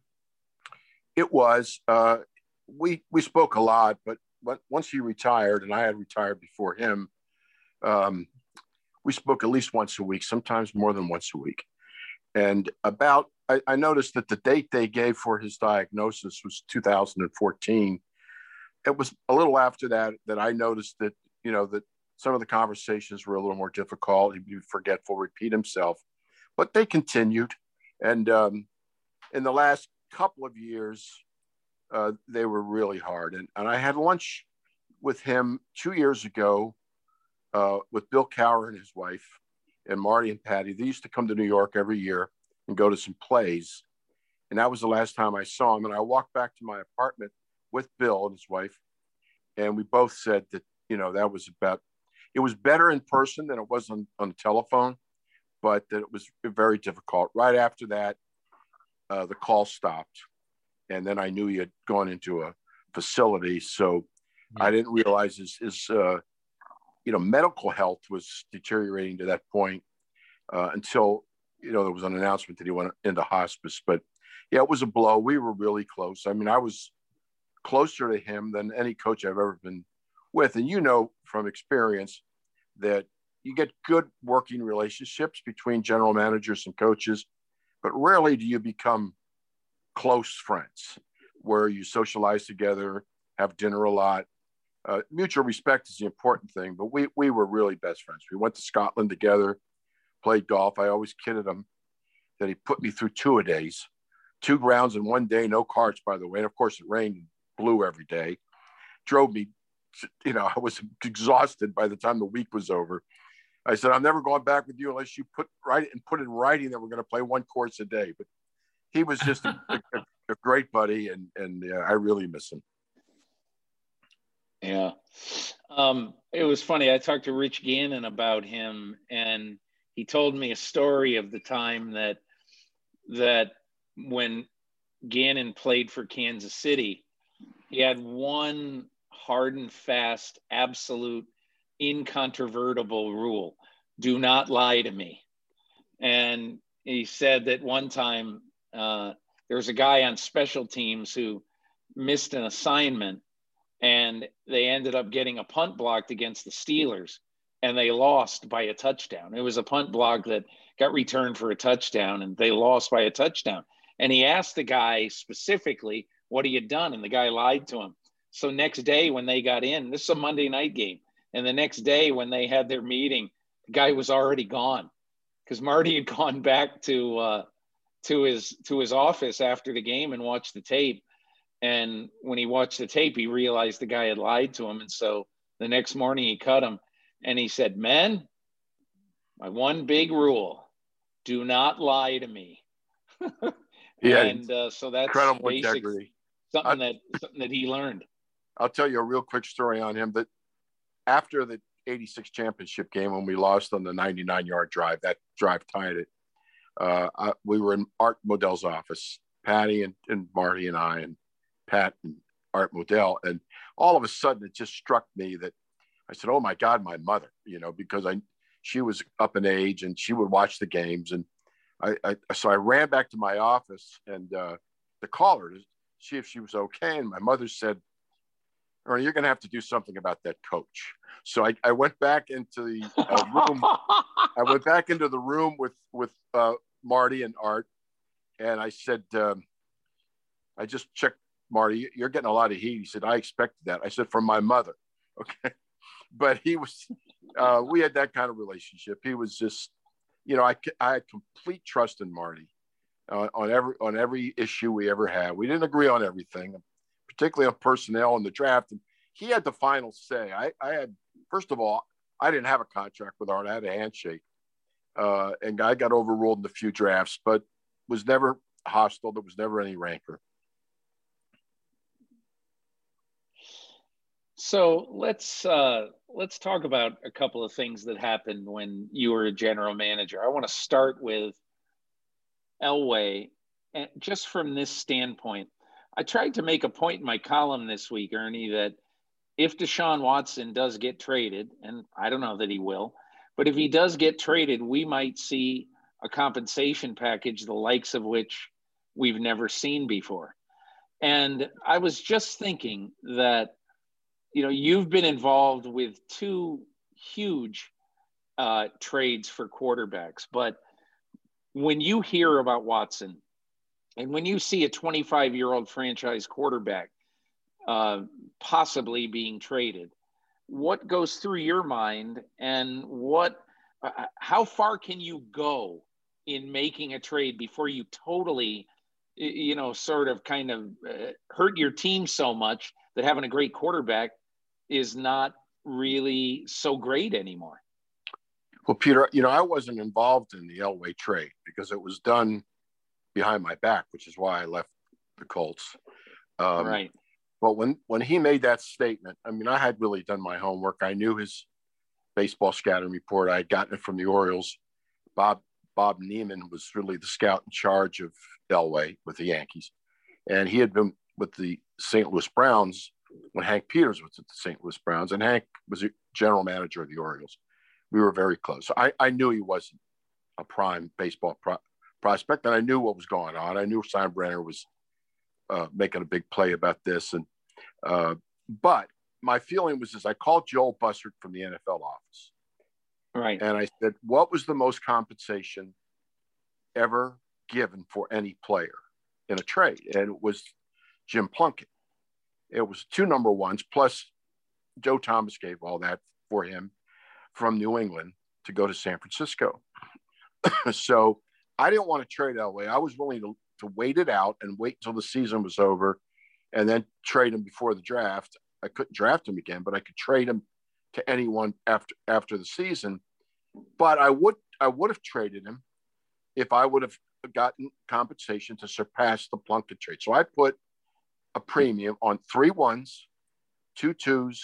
It was. Uh, we we spoke a lot, but once he retired, and I had retired before him, um, we spoke at least once a week, sometimes more than once a week. And about, I, I noticed that the date they gave for his diagnosis was 2014. It was a little after that that I noticed that you know that some of the conversations were a little more difficult. He'd be forgetful, repeat himself, but they continued. And um, in the last couple of years, uh, they were really hard. And, and I had lunch with him two years ago uh, with Bill Cowher and his wife and Marty and Patty. They used to come to New York every year and go to some plays. And that was the last time I saw him. And I walked back to my apartment with Bill and his wife. And we both said that, you know, that was about, it was better in person than it was on, on the telephone, but that it was very difficult. Right after that, uh, the call stopped and then I knew he had gone into a facility. So yeah. I didn't realize his, his uh, you know, medical health was deteriorating to that point uh, until you know there was an announcement that he went into hospice. But yeah, it was a blow. We were really close. I mean, I was closer to him than any coach I've ever been with, and you know from experience that you get good working relationships between general managers and coaches, but rarely do you become close friends where you socialize together, have dinner a lot. Uh, mutual respect is the important thing, but we, we were really best friends. We went to Scotland together, played golf. I always kidded him that he put me through two a days, two rounds in one day, no carts, by the way. And of course, it rained and blew every day. Drove me, you know, I was exhausted by the time the week was over. I said, I'm never going back with you unless you put right and put in writing that we're going to play one course a day. But he was just a, a, a great buddy, and and uh, I really miss him. Yeah, um, it was funny. I talked to Rich Gannon about him, and he told me a story of the time that that when Gannon played for Kansas City, he had one hard and fast, absolute, incontrovertible rule: do not lie to me. And he said that one time uh, there was a guy on special teams who missed an assignment and they ended up getting a punt blocked against the Steelers and they lost by a touchdown. It was a punt block that got returned for a touchdown and they lost by a touchdown. And he asked the guy specifically what he had done and the guy lied to him. So next day when they got in, this is a Monday night game. And the next day when they had their meeting, the guy was already gone because Marty had gone back to uh, to his to his office after the game and watched the tape. And when he watched the tape, he realized the guy had lied to him. And so the next morning he cut him and he said, Men, my one big rule do not lie to me. yeah. and uh, so that's incredible integrity. Something that something that he learned. I'll tell you a real quick story on him that after the 86 championship game when we lost on the 99 yard drive, that drive tied it uh, I, we were in Art Modell's office, Patty and, and Marty and I, and Pat and Art Modell. And all of a sudden, it just struck me that I said, "Oh my God, my mother!" You know, because I she was up in age and she would watch the games, and I, I so I ran back to my office and uh, to call her to see if she was okay. And my mother said, or you're going to have to do something about that coach. So I, I went back into the uh, room. I went back into the room with with uh, Marty and Art, and I said, um, I just checked Marty. You're getting a lot of heat. He said, I expected that. I said, from my mother. Okay, but he was. Uh, we had that kind of relationship. He was just, you know, I I had complete trust in Marty. Uh, on every on every issue we ever had. We didn't agree on everything, particularly on personnel and the draft. And he had the final say. I, I had first of all, I didn't have a contract with Art. I had a handshake, uh, and I got overruled in a few drafts, but was never hostile. There was never any rancor. So let's uh, let's talk about a couple of things that happened when you were a general manager. I want to start with Elway, and just from this standpoint, I tried to make a point in my column this week, Ernie, that if Deshaun Watson does get traded, and I don't know that he will, but if he does get traded, we might see a compensation package the likes of which we've never seen before. And I was just thinking that, you know, you've been involved with two huge uh, trades for quarterbacks, but when you hear about Watson and when you see a 25 year old franchise quarterback uh, possibly being traded, what goes through your mind and what, uh, how far can you go in making a trade before you totally, you know, sort of kind of uh, hurt your team so much that having a great quarterback is not really so great anymore? Well, Peter, you know, I wasn't involved in the Elway trade because it was done behind my back, which is why I left the Colts. Um, right. But when when he made that statement, I mean, I had really done my homework. I knew his baseball scouting report. I had gotten it from the Orioles. Bob Bob Neiman was really the scout in charge of Elway with the Yankees, and he had been with the St. Louis Browns when Hank Peters was at the St. Louis Browns, and Hank was a general manager of the Orioles we were very close. So I, I knew he wasn't a prime baseball pro- prospect, and I knew what was going on. I knew Steinbrenner was uh, making a big play about this, and uh, but my feeling was this: I called Joel Bussert from the NFL office, right, and I said, "What was the most compensation ever given for any player in a trade?" And it was Jim Plunkett. It was two number ones plus Joe Thomas gave all that for him from New England to go to San Francisco. so I didn't want to trade Elway. I was willing to, to wait it out and wait until the season was over and then trade him before the draft. I couldn't draft him again, but I could trade him to anyone after after the season. But I would I would have traded him if I would have gotten compensation to surpass the Plunkett trade. So I put a premium on three ones, two twos,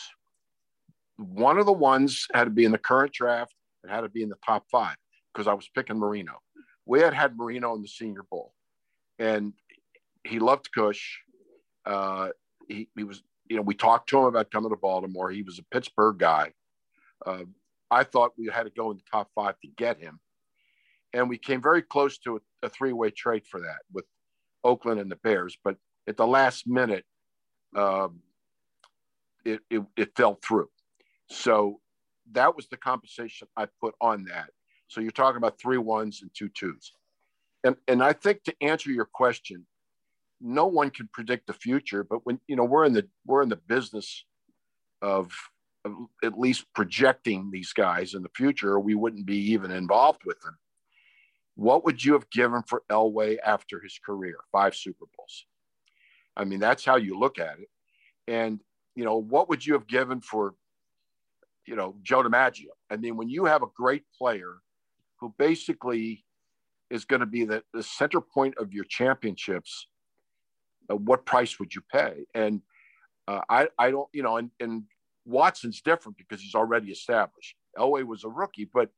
one of the ones had to be in the current draft It had to be in the top five because I was picking Marino. We had had Marino in the Senior Bowl, and he loved Kush. Uh, he, he was, you know, we talked to him about coming to Baltimore. He was a Pittsburgh guy. Uh, I thought we had to go in the top five to get him, and we came very close to a, a three-way trade for that with Oakland and the Bears. But at the last minute, um, it, it, it fell through. So that was the compensation I put on that. So you're talking about three ones and two twos. And, and I think to answer your question, no one can predict the future, but when you know we're in the we're in the business of, of at least projecting these guys in the future, we wouldn't be even involved with them. What would you have given for Elway after his career? Five Super Bowls. I mean, that's how you look at it. And you know, what would you have given for you know, Joe DiMaggio. I mean, when you have a great player who basically is going to be the, the center point of your championships, uh, what price would you pay? And uh, I, I don't, you know, and, and Watson's different because he's already established. Elway was a rookie, but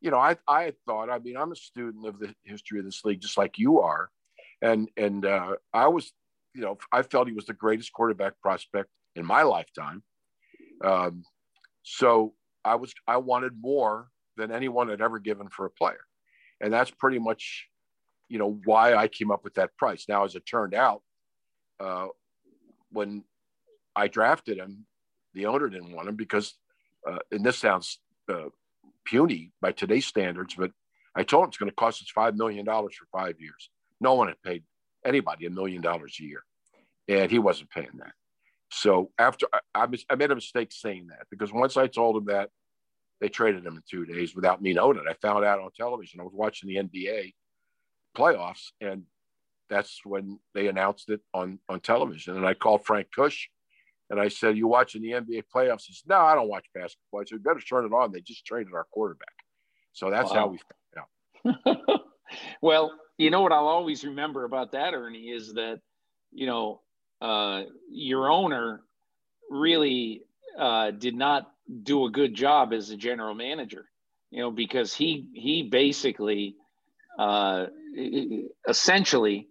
you know, I, I thought, I mean, I'm a student of the history of this league, just like you are. And, and uh, I was, you know, I felt he was the greatest quarterback prospect in my lifetime. Um, so I was I wanted more than anyone had ever given for a player, and that's pretty much, you know, why I came up with that price. Now, as it turned out, uh, when I drafted him. The owner didn't want him because, uh, and this sounds uh, puny by today's standards, but I told him it's going to cost us $5 million for five years. No one had paid anybody a million dollars a year, and he wasn't paying that. So after I, I, made a mistake saying that because once I told him that, they traded him in two days without me knowing it. I found out on television. I was watching the NBA playoffs, and that's when they announced it on on television. And I called Frank Kush, and I said, "You watching the NBA playoffs?" He said, "No, I don't watch basketball." I said, You "Better turn it on." They just traded our quarterback, so that's wow. how we found out. well, you know what I'll always remember about that, Ernie, is that you know uh, your owner really uh, did not do a good job as a general manager, you know, because he he basically uh, essentially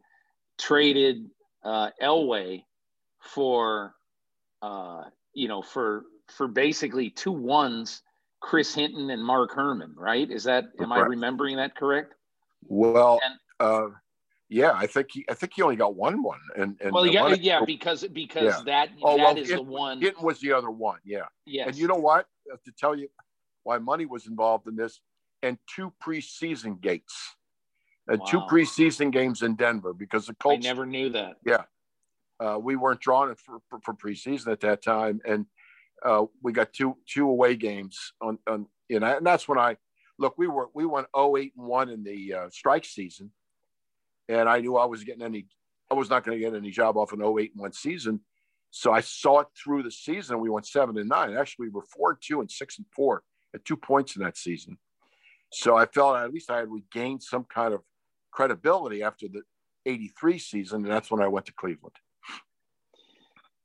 traded uh, Elway for uh, you know for for basically two ones, Chris Hinton and Mark Herrmann, right? Is that am I remembering that correct? Well, and, uh, yeah, I think he, I think he only got one one, and, and well, yeah, yeah, because because yeah. that oh, that well, is it, the one. It was the other one, yeah. Yes. And you know what? To tell you why money was involved in this, and two preseason gates, and wow. two preseason games in Denver because the Colts. I never knew that. Yeah, uh, we weren't drawn for, for, for preseason at that time, and uh, we got two two away games on on you know, and that's when I look. We were we went 08 and one in the uh, strike season and I knew I was getting any, I was not going to get any job off an 08 and one season. So I saw it through the season. We went seven and nine. Actually, we were four and two and six and four at two points in that season. So I felt at least I had regained some kind of credibility after the 83 season. And that's when I went to Cleveland.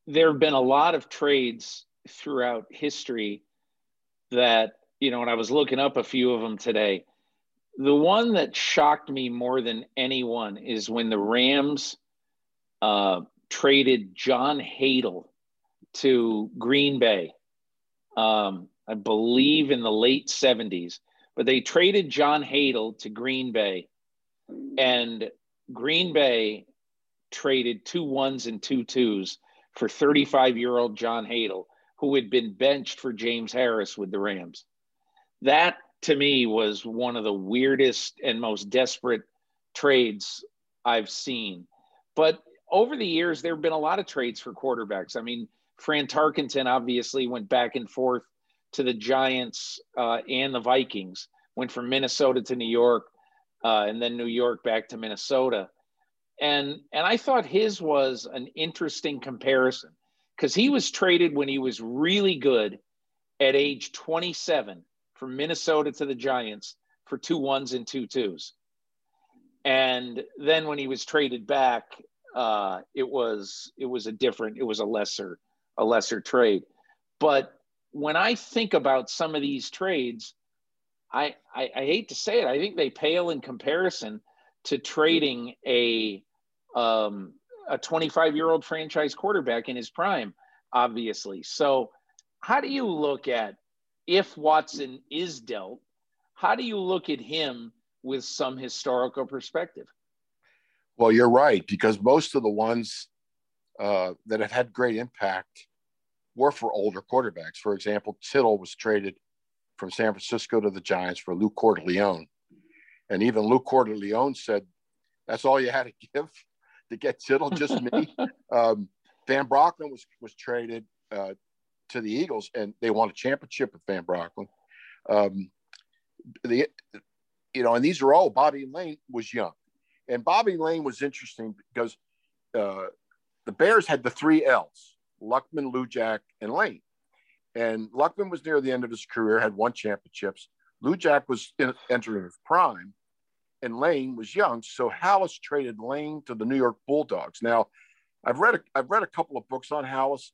There have been a lot of trades throughout history that, you know, when I was looking up a few of them today, the one that shocked me more than anyone is when the Rams uh, traded John Hadl to Green Bay. Um, I believe in the late 70s, but they traded John Hadl to Green Bay, and Green Bay traded two ones and two twos for 35 year old John Hadl, who had been benched for James Harris with the Rams. That to me was one of the weirdest and most desperate trades I've seen. But over the years, there have been a lot of trades for quarterbacks. I mean, Fran Tarkenton obviously went back and forth to the Giants uh, and the Vikings, went from Minnesota to New York, uh, and then New York back to Minnesota. And and I thought his was an interesting comparison because he was traded when he was really good at age 27 from Minnesota to the Giants for two ones and two twos. And then when he was traded back, uh, it was it was a different, it was a lesser a lesser trade. But when I think about some of these trades, I, I, I hate to say it, I think they pale in comparison to trading a um, a 25 year old franchise quarterback in his prime, obviously. So, how do you look at if Watson is dealt, how do you look at him with some historical perspective? Well, you're right, because most of the ones uh, that have had great impact were for older quarterbacks. For example, Tittle was traded from San Francisco to the Giants for Lou Cordileone. And even Lou Cordileone said, that's all you had to give to get Tittle, just me. um, Van Brocklin was, was traded uh, to the Eagles, and they won a championship with Van Brocklin. Um, the, you know, and these are all Bobby Layne was young, and Bobby Layne was interesting because uh, the Bears had the three L's: Luckman, Lujack, and Layne. And Luckman was near the end of his career, had won championships. Lujack was in, entering his prime, and Layne was young. So Halas traded Layne to the New York Bulldogs. Now, I've read a, I've read a couple of books on Halas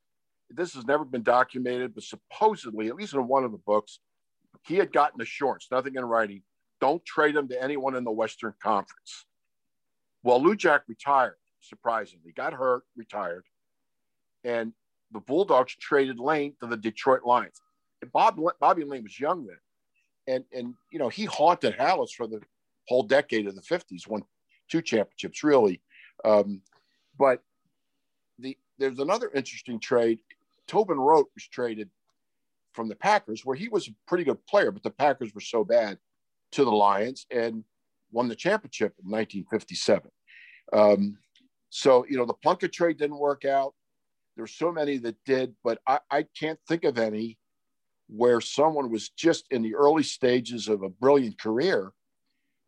this has never been documented, but supposedly, at least in one of the books, he had gotten assurance, nothing in writing, don't trade him to anyone in the Western Conference. Well, Lujack retired, surprisingly, got hurt, retired. And the Bulldogs traded Layne to the Detroit Lions. And Bob, Bobby Layne was young then. And, and, you know, he haunted Halas for the whole decade of the 50s, won two championships, really. Um, but the there's another interesting trade Tobin Rote was traded from the Packers, where he was a pretty good player, but the Packers were so bad to the Lions and won the championship in 1957. Um, so, you know, the Plunkett trade didn't work out. There's so many that did, but I, I can't think of any where someone was just in the early stages of a brilliant career.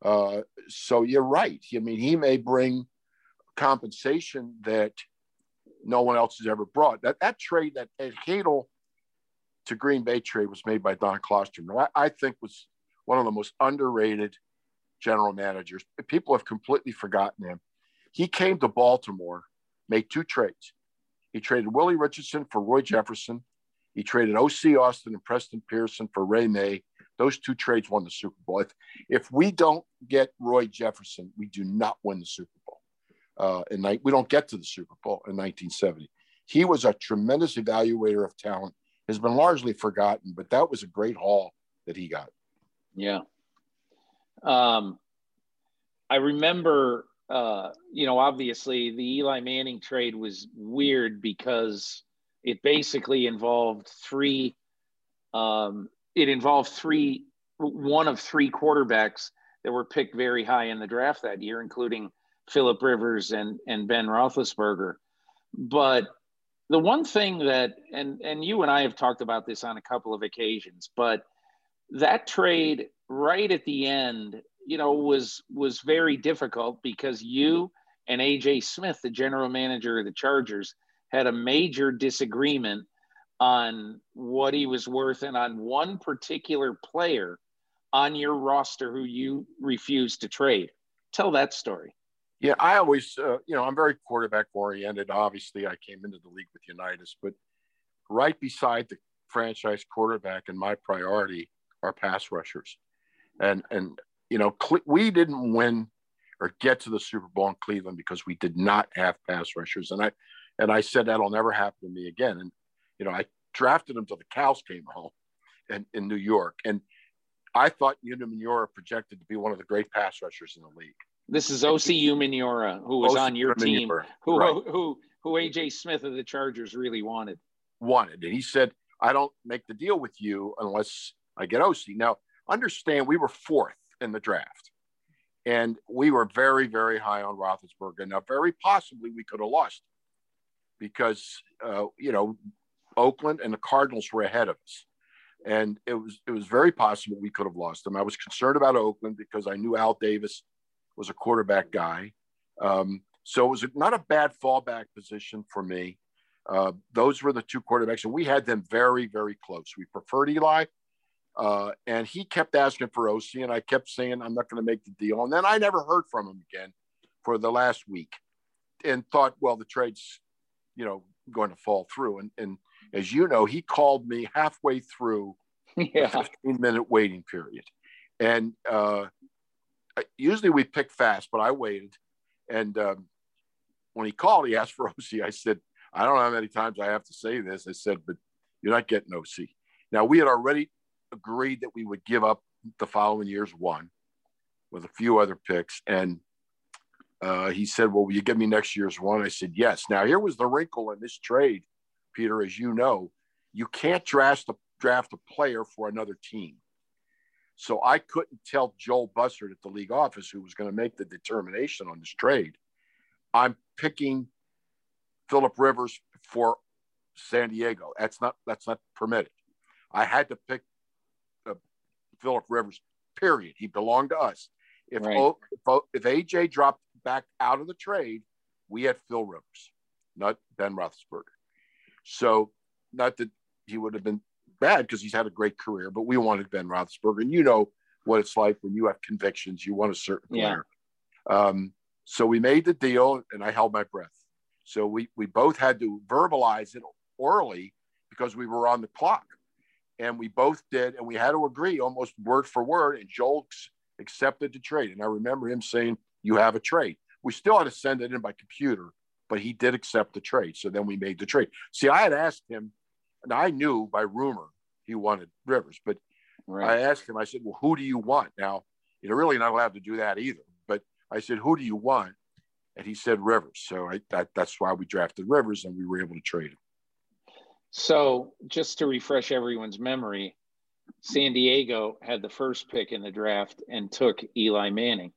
Uh, so you're right. I mean, he may bring compensation that no one else has ever brought. That that trade, that Ed Hadl to Green Bay trade, was made by Don Klosterman. I, I think was one of the most underrated general managers. People have completely forgotten him. He came to Baltimore, made two trades. He traded Willie Richardson for Roy Jefferson. He traded Ocie Austin and Preston Pearson for Ray May. Those two trades won the Super Bowl. If, if we don't get Roy Jefferson, we do not win the Super Bowl. Uh, and we don't get to the Super Bowl in 1970. He was a tremendous evaluator of talent. Has been largely forgotten, but that was a great haul that he got. Yeah. Um, I remember uh, you know, obviously the Eli Manning trade was weird because it basically involved three. Um, it involved three, one of three quarterbacks that were picked very high in the draft that year, including Philip Rivers and and Ben Roethlisberger. But the one thing that, and and you and I have talked about this on a couple of occasions, but that trade right at the end you know was was very difficult because you and AJ Smith, the general manager of the Chargers, had a major disagreement on what he was worth and on one particular player on your roster who you refused to trade. Tell that story. Yeah, I always, uh, you know, I'm very quarterback oriented. Obviously, I came into the league with Unitas, but right beside the franchise quarterback and my priority are pass rushers. And and you know, we didn't win or get to the Super Bowl in Cleveland because we did not have pass rushers. And I, and I said that'll never happen to me again. And, you know, I drafted him till the cows came home in, in New York. And I thought Umenyiora projected to be one of the great pass rushers in the league. This is Osi Umenyiora, who was on your team, who, right. who, who, who AJ Smith of the Chargers really wanted. Wanted. And he said, I don't make the deal with you unless I get Osi." Now, understand we were fourth in the draft. And we were very, very high on Roethlisberger. Now, very possibly we could have lost because, uh, you know, Oakland and the Cardinals were ahead of us. And it was it was very possible we could have lost them. I was concerned about Oakland because I knew Al Davis was a quarterback guy. Um, so it was not a bad fallback position for me. Uh, those were the two quarterbacks, and we had them very, very close. We preferred Eli, uh, and he kept asking for Osi, and I kept saying, I'm not going to make the deal. And then I never heard from him again for the last week and thought, well, the trade's, you know, going to fall through. And, and as you know, he called me halfway through yeah. the 15 minute waiting period. And uh, usually we pick fast, but I waited. And um, when he called, he asked for Osi. I said, I don't know how many times I have to say this. I said, but you're not getting Osi. Now, we had already agreed that we would give up the following year's one with a few other picks. And uh, he said, Well, will you give me next year's one? I said, Yes. Now, here was the wrinkle in this trade, Peter, as you know, you can't draft a, draft a player for another team. So I couldn't tell Joel Bussert at the league office, who was going to make the determination on this trade, I'm picking Philip Rivers for San Diego. That's not that's not permitted. I had to pick uh, Philip Rivers. Period. He belonged to us. If right. o, if, o, if AJ dropped back out of the trade, we had Phil Rivers, not Ben Roethlisberger. So, not that he would have been bad because he's had a great career, but we wanted Ben Roethlisberger, and you know what it's like when you have convictions. You want a certain player. Yeah. Um, so we made the deal, and I held my breath. So we we both had to verbalize it orally because we were on the clock and we both did, and we had to agree almost word for word. And Joel accepted the trade, and I remember him saying, "You have a trade." We still had to send it in by computer, but he did accept the trade. So then we made the trade. See, I had asked him, and I knew by rumor he wanted Rivers, but right. I asked him. I said, "Well, who do you want?" Now, you're really not allowed to do that either. But I said, "Who do you want?" And he said Rivers. So I, that, that's why we drafted Rivers, and we were able to trade him. So, just to refresh everyone's memory, San Diego had the first pick in the draft and took Eli Manning.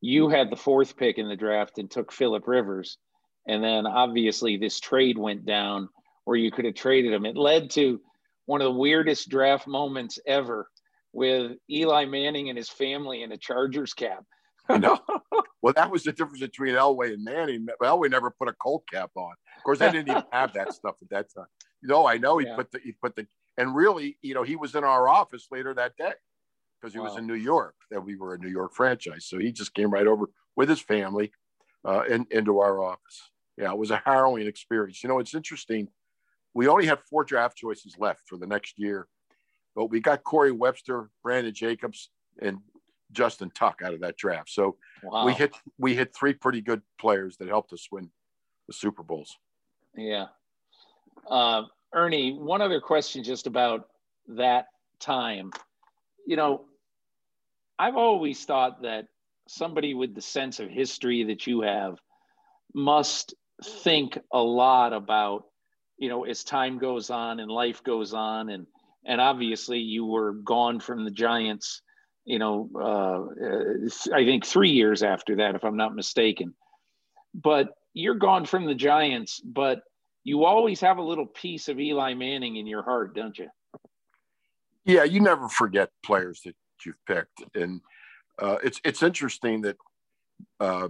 You had the fourth pick in the draft and took Philip Rivers. And then obviously this trade went down where you could have traded him. It led to one of the weirdest draft moments ever with Eli Manning and his family in a Chargers cap. you know, well, that was the difference between Elway and Manning. Elway never put a Colt cap on. Of course, they didn't even have that stuff at that time. You know, I know he Yeah. put the he put the and really, you know, he was in our office later that day because he was in New York. That we were a New York franchise, so he just came right over with his family uh, in, into our office. Yeah, it was a harrowing experience. You know, it's interesting. We only had four draft choices left for the next year, but we got Corey Webster, Brandon Jacobs, and Justin Tuck out of that draft. So Wow. we hit we hit three pretty good players that helped us win the Super Bowls. Yeah. Uh, Ernie, one other question just about that time. You know, I've always thought that somebody with the sense of history that you have must think a lot about, you know, as time goes on and life goes on and and obviously you were gone from the Giants, you know, uh, I think 3 years after that if I'm not mistaken. But you're gone from the Giants, but you always have a little piece of Eli Manning in your heart, don't you? Yeah, you never forget players that you've picked, and uh, it's it's interesting that uh,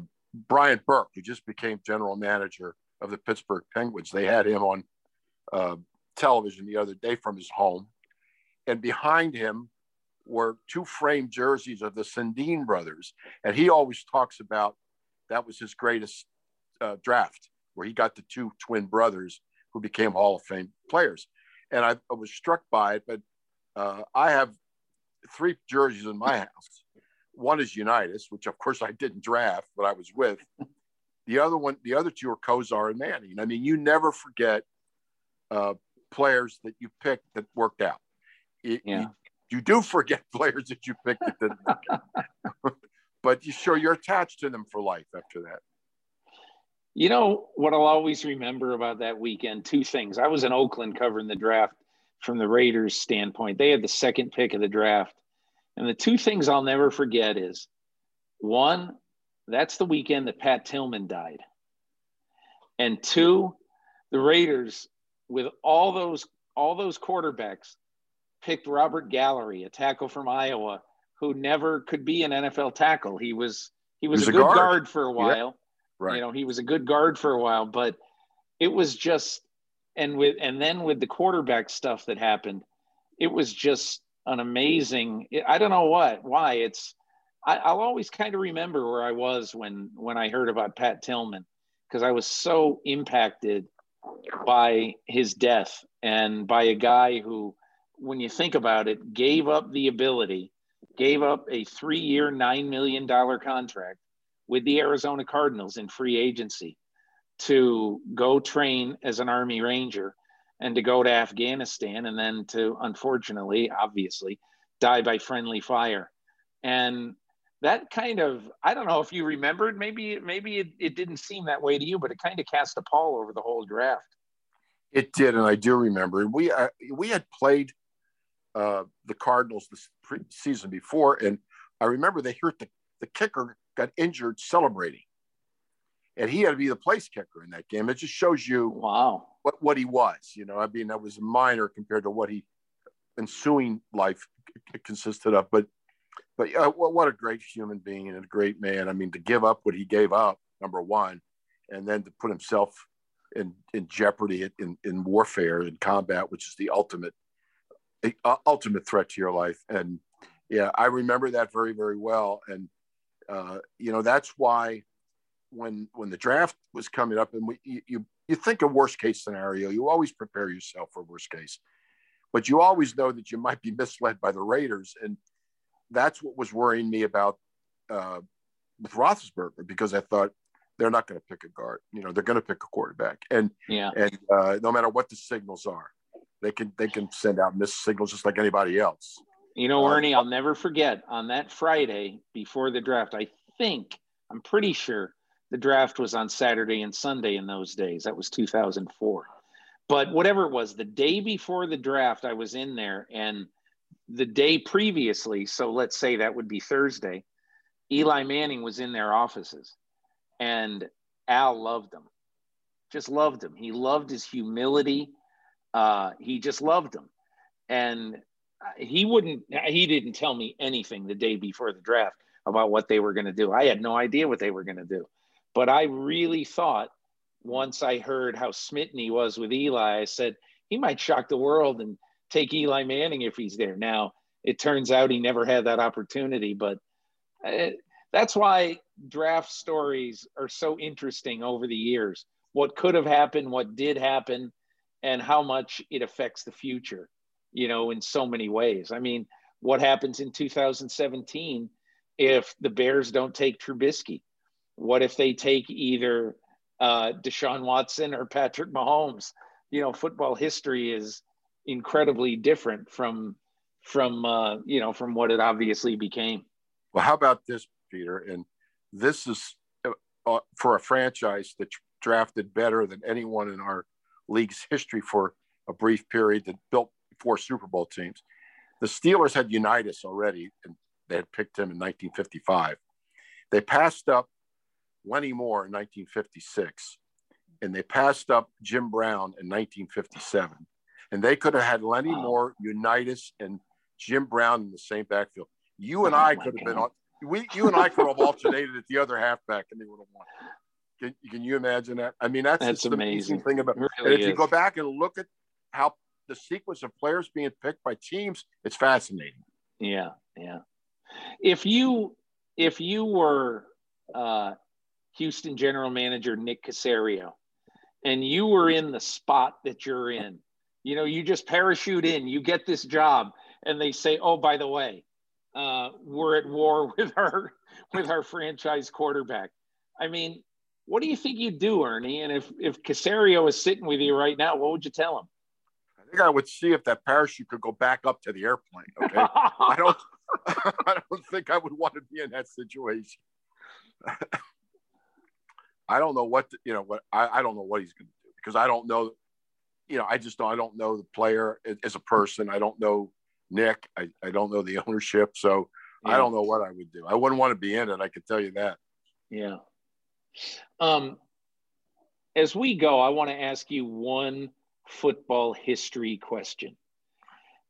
Brian Burke, who just became general manager of the Pittsburgh Penguins, they had him on uh, television the other day from his home, and behind him were two framed jerseys of the Sedin brothers, and he always talks about that was his greatest uh, draft, where he got the two twin brothers who became Hall of Fame players, and I, I was struck by it, but uh, I have three jerseys in my house. One is Unitas, which of course I didn't draft, but I was with. The other one, the other two are Kosar and Manning. I mean, you never forget uh, players that you picked that worked out. It- Yeah. you, you do forget players that you picked that didn't work out. but you sure you're attached to them for life after that. You know what I'll always remember about that weekend? Two things. I was in Oakland covering the draft from the Raiders' standpoint. They had the second pick of the draft. And the two things I'll never forget is one, that's the weekend that Pat Tillman died. And two, the Raiders, with all those all those quarterbacks, picked Robert Gallery, a tackle from Iowa, who never could be an NFL tackle. He was he was, He was a a good guard. guard for a while. Right. You know, he was a good guard for a while, but it was just and with and then with the quarterback stuff that happened, it was just an amazing. I don't know what why it's. I, I'll always kind of remember where I was when when I heard about Pat Tillman because I was so impacted by his death and by a guy who, when you think about it, gave up the ability, gave up a three-year, nine million dollar contract with the Arizona Cardinals in free agency to go train as an Army Ranger and to go to Afghanistan and then to, unfortunately, obviously, die by friendly fire. And that kind of, I don't know if you remembered, maybe, maybe it, it didn't seem that way to you, but it kind of cast a pall over the whole draft. It did, and I do remember. We uh, we had played uh, the Cardinals the pre- season before, and I remember they hurt the the kicker got injured celebrating, and he had to be the place kicker in that game. It just shows you wow what what he was. You know, I mean, that was minor compared to what he ensuing life consisted of. But but uh, what, a great human being and a great man. I mean, to give up what he gave up, number one, and then to put himself in in jeopardy in in warfare in combat, which is the ultimate uh, ultimate threat to your life. And yeah, I remember that very very well. And uh, you know, that's why when when the draft was coming up, and we, you you think a worst case scenario, you always prepare yourself for worst case, but you always know that you might be misled by the Raiders, and that's what was worrying me about uh, with Roethlisberger because I thought they're not going to pick a guard. You know, they're going to pick a quarterback, and Yeah. and uh, no matter what the signals are, they can they can send out missed signals just like anybody else. You know, Uh, Ernie, I'll never forget on that Friday before the draft. I think, I'm pretty sure the draft was on Saturday and Sunday in those days. That was 2004. But whatever it was, the day before the draft, I was in there, and the day previously, so let's say that would be Thursday, Eli Manning was in their offices, and Al loved him, just loved him. He loved his humility. Uh, he just loved him, and he wouldn't. He didn't tell me anything the day before the draft about what they were going to do. I had no idea what they were going to do, but I really thought once I heard how smitten he was with Eli, I said he might shock the world and take Eli Manning if he's there. Now it turns out he never had that opportunity, but uh, that's why draft stories are so interesting over the years. What could have happened, what did happen, and how much it affects the future, you know, in so many ways. I mean, what happens in 2017 if the Bears don't take Trubisky? What if they take either uh, Deshaun Watson or Patrick Mahomes. You know, football history is incredibly different from from uh, you know from what it obviously became. Well, how about this, Peter? And this is uh, uh for a franchise that drafted better than anyone in our league's history for a brief period that built four Super Bowl teams. The Steelers had Unitas already, and they had picked him in 1955. They passed up Lenny Moore in 1956, and they passed up Jim Brown in 1957. And they could have had Lenny wow. Moore, Unitas, and Jim Brown in the same backfield. You and oh I could have been on. We, you and I could have alternated at the other halfback, and they would have won. Can, can you imagine that? I mean, that's, that's the amazing thing about. Really and if is. you go back and look at how the sequence of players being picked by teams, it's fascinating. Yeah, yeah. If you if you were uh, Houston general manager Nick Caserio, and you were in the spot that you're in, you know, you just parachute in, you get this job, and they say, "Oh, by the way, uh, we're at war with our with our franchise quarterback." I mean, what do you think you'd do, Ernie? And if if Caserio is sitting with you right now, what would you tell him? I think I would see if that parachute could go back up to the airplane. Okay, I don't. I don't think I would want to be in that situation. I don't know what the, you know what I, I don't know what he's going to do because I don't know you know I just don't I don't know the player as a person. I don't know Nick. I, I don't know the ownership. So yeah. I don't know what I would do. I wouldn't want to be in it I can tell you that. Yeah. Um as we go I want to ask you one football history question.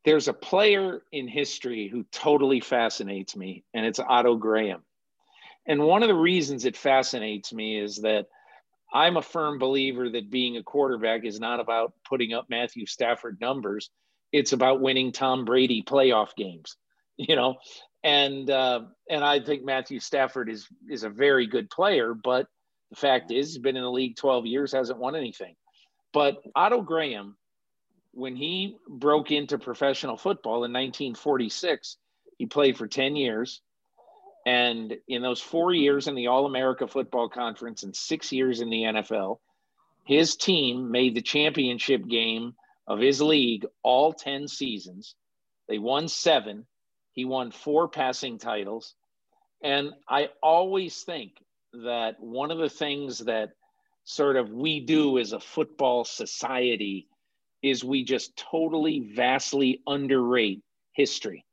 There's a player in history who totally fascinates me and it's Otto Graham. And one of the reasons it fascinates me is that I'm a firm believer that being a quarterback is not about putting up Matthew Stafford numbers. It's about winning Tom Brady playoff games, you know. And uh, and I think Matthew Stafford is is a very good player, but the fact is he's been in the league 12 years, hasn't won anything. But Otto Graham, when he broke into professional football in 1946, he played for 10 years. And in those four years in the All America Football Conference and six years in the NFL, his team made the championship game of his league all 10 seasons. They won seven. He won four passing titles. And I always think that one of the things that sort of we do as a football society is we just totally vastly underrate history.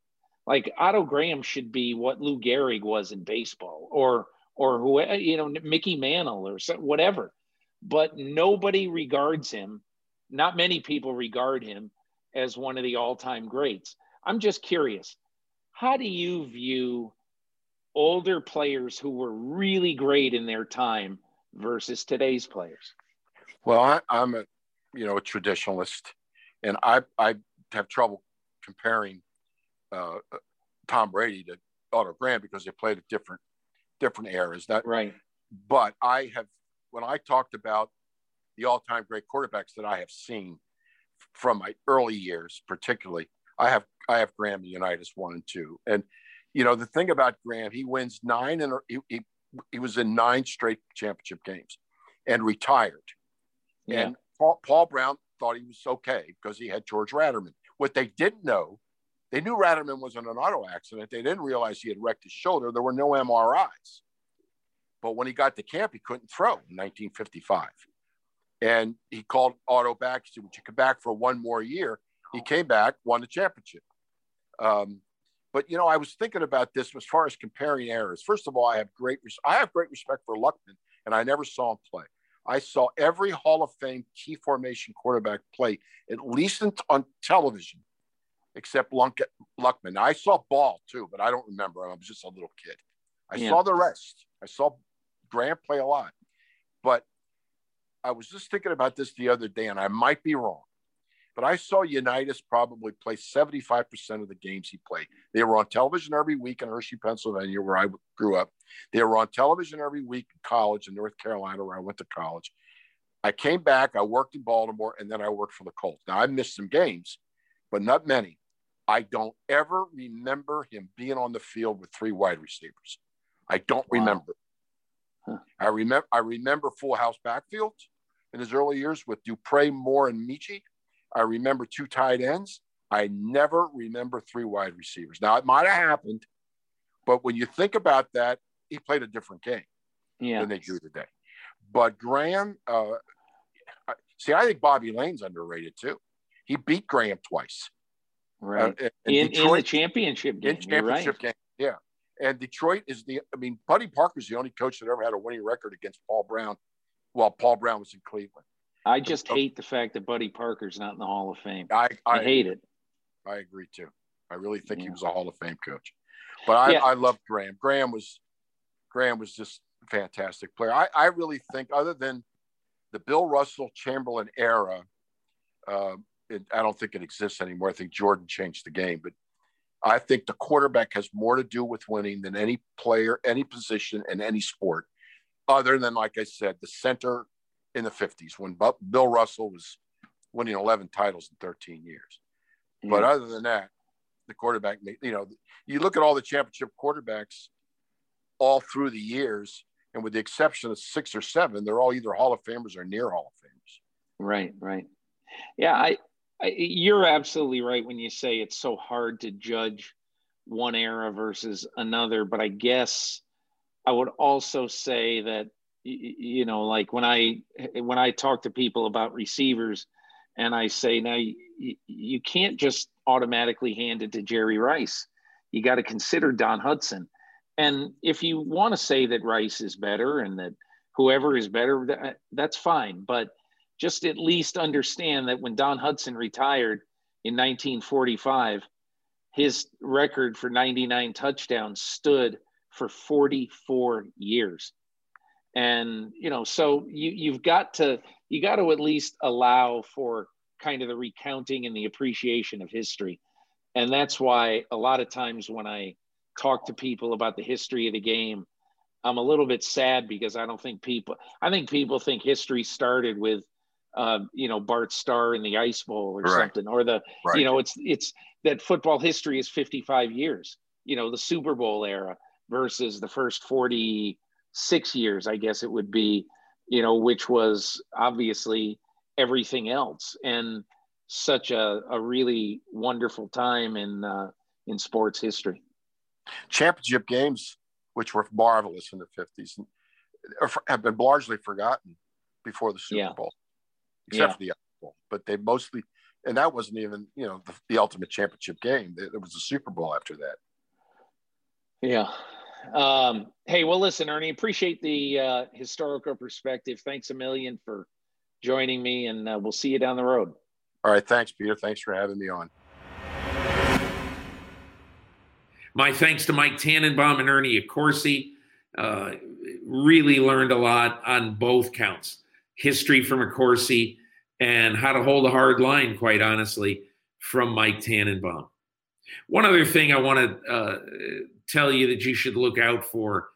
Like Otto Graham should be what Lou Gehrig was in baseball, or or who you know Mickey Mantle or whatever. But nobody regards him. Not many people regard him as one of the all-time greats. I'm just curious, how do you view older players who were really great in their time versus today's players? Well, I, am a you know a traditionalist, and I I have trouble comparing uh, Tom Brady to Otto Graham because they played at different different eras. That right. But I have when I talked about the all-time great quarterbacks that I have seen from my early years, particularly, I have I have Graham and Unitas one and two. And you know the thing about Graham, he wins nine and he, he, he was in nine straight championship games and retired. Yeah. And Paul, Paul Brown thought he was okay because he had George Ratterman. What they didn't know they knew Ratterman was in an auto accident. They didn't realize he had wrecked his shoulder. There were no MRIs. But when he got to camp, he couldn't throw in 1955. And he called Otto back. He said, Would you come back for one more year? He came back, won the championship. Um, but you know, I was thinking about this as far as comparing errors. First of all, I have great res- I have great respect for Luckman, and I never saw him play. I saw every Hall of Fame T formation quarterback play at least in, on television, except Lunk- Luckman. Now, I saw Baugh too, but I don't remember. I was just a little kid. I Yeah. saw the rest. I saw Grant play a lot, but I was just thinking about this the other day, and I might be wrong. But I saw Unitas probably play 75% of the games he played. They were on television every week in Hershey, Pennsylvania, where I grew up. They were on television every week in college in North Carolina, where I went to college. I came back, I worked in Baltimore, and then I worked for the Colts. Now, I missed some games, but not many. I don't ever remember him being on the field with three wide receivers. I don't remember. I remember I remember full house backfields in his early years with Dupre, Moore, and Ameche. I remember two tight ends. I never remember three wide receivers. Now it might have happened, but when you think about that, he played a different game Yeah. than they do today. But Graham, uh, see, I think Bobby Layne's underrated too. He beat Graham twice. Right. Uh, in, in the championship game. in you're right. championship game. Yeah. And Detroit is the, I mean, Buddy Parker's the only coach that ever had a winning record against Paul Brown while Paul Brown was in Cleveland. I just hate the fact that Buddy Parker's not in the Hall of Fame. I, I, I hate it. I agree too. I really think he was a Hall of Fame coach. But I, Yeah. I love Graham. Graham was, Graham was just a fantastic player. I, I really think, other than the Bill Russell Chamberlain era, uh, it, I don't think it exists anymore. I think Jordan changed the game, but I think the quarterback has more to do with winning than any player, any position, in any sport, other than, like I said, the center in the 50s when Bill Russell was winning 11 titles in 13 years. Mm-hmm. But other than that, the quarterback, you know, you look at all the championship quarterbacks all through the years, and with the exception of six or seven, they're all either Hall of Famers or near Hall of Famers. Right, right. Yeah, I you're absolutely right when you say it's so hard to judge one era versus another, but I guess I would also say that you know, like when I when I talk to people about receivers and I say now you, you can't just automatically hand it to Jerry Rice. You got to consider Don Hutson. And if you want to say that Rice is better and that whoever is better, that, that's fine. But just at least understand that when Don Hutson retired in 1945, his record for 99 touchdowns stood for 44 years. And, you know, so you, you've got to, you got to at least allow for kind of the recounting and the appreciation of history. And that's why a lot of times when I talk to people about the history of the game, I'm a little bit sad because I don't think people, I think people think history started with, uh, you know, Bart Starr in the Ice Bowl or Right. something, or the, Right. you know, it's, it's that football history is 55 years, you know, the Super Bowl era versus the first 46 years, I guess it would be, you know, which was obviously everything else and such a, a really wonderful time in, uh, in sports history. Championship games, which were marvelous in the 50s, have been largely forgotten before the Super Yeah. Bowl, except Yeah. for the Super Bowl. But they mostly, and that wasn't even, you know, the, the ultimate championship game. It, it was the Super Bowl after that. Yeah. Um, hey, well, listen, Ernie, appreciate the uh, historical perspective. Thanks a million for joining me, and uh, we'll see you down the road. All right. Thanks, Peter. Thanks for having me on. My thanks to Mike Tannenbaum and Ernie Accorsi. Uh, really learned a lot on both counts history from Accorsi and how to hold a hard line, quite honestly, from Mike Tannenbaum. One other thing I want to uh, tell you that you should look out for,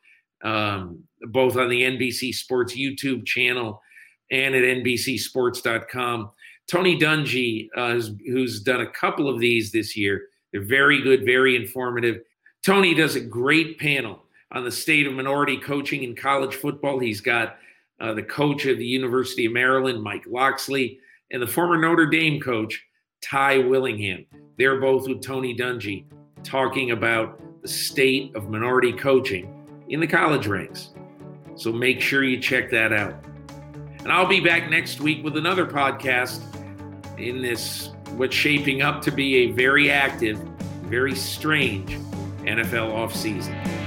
um, both on the NBC Sports YouTube channel and at NBCSports.com. Tony Dungy, uh, who's done a couple of these this year, they're very good, very informative. Tony does a great panel on the state of minority coaching in college football. He's got uh, the coach of the University of Maryland, Mike Locksley, and the former Notre Dame coach, Ty Willingham. They're both with Tony Dungy talking about the state of minority coaching in the college ranks. So make sure you check that out. And I'll be back next week with another podcast in this, what's shaping up to be a very active, very strange NFL offseason.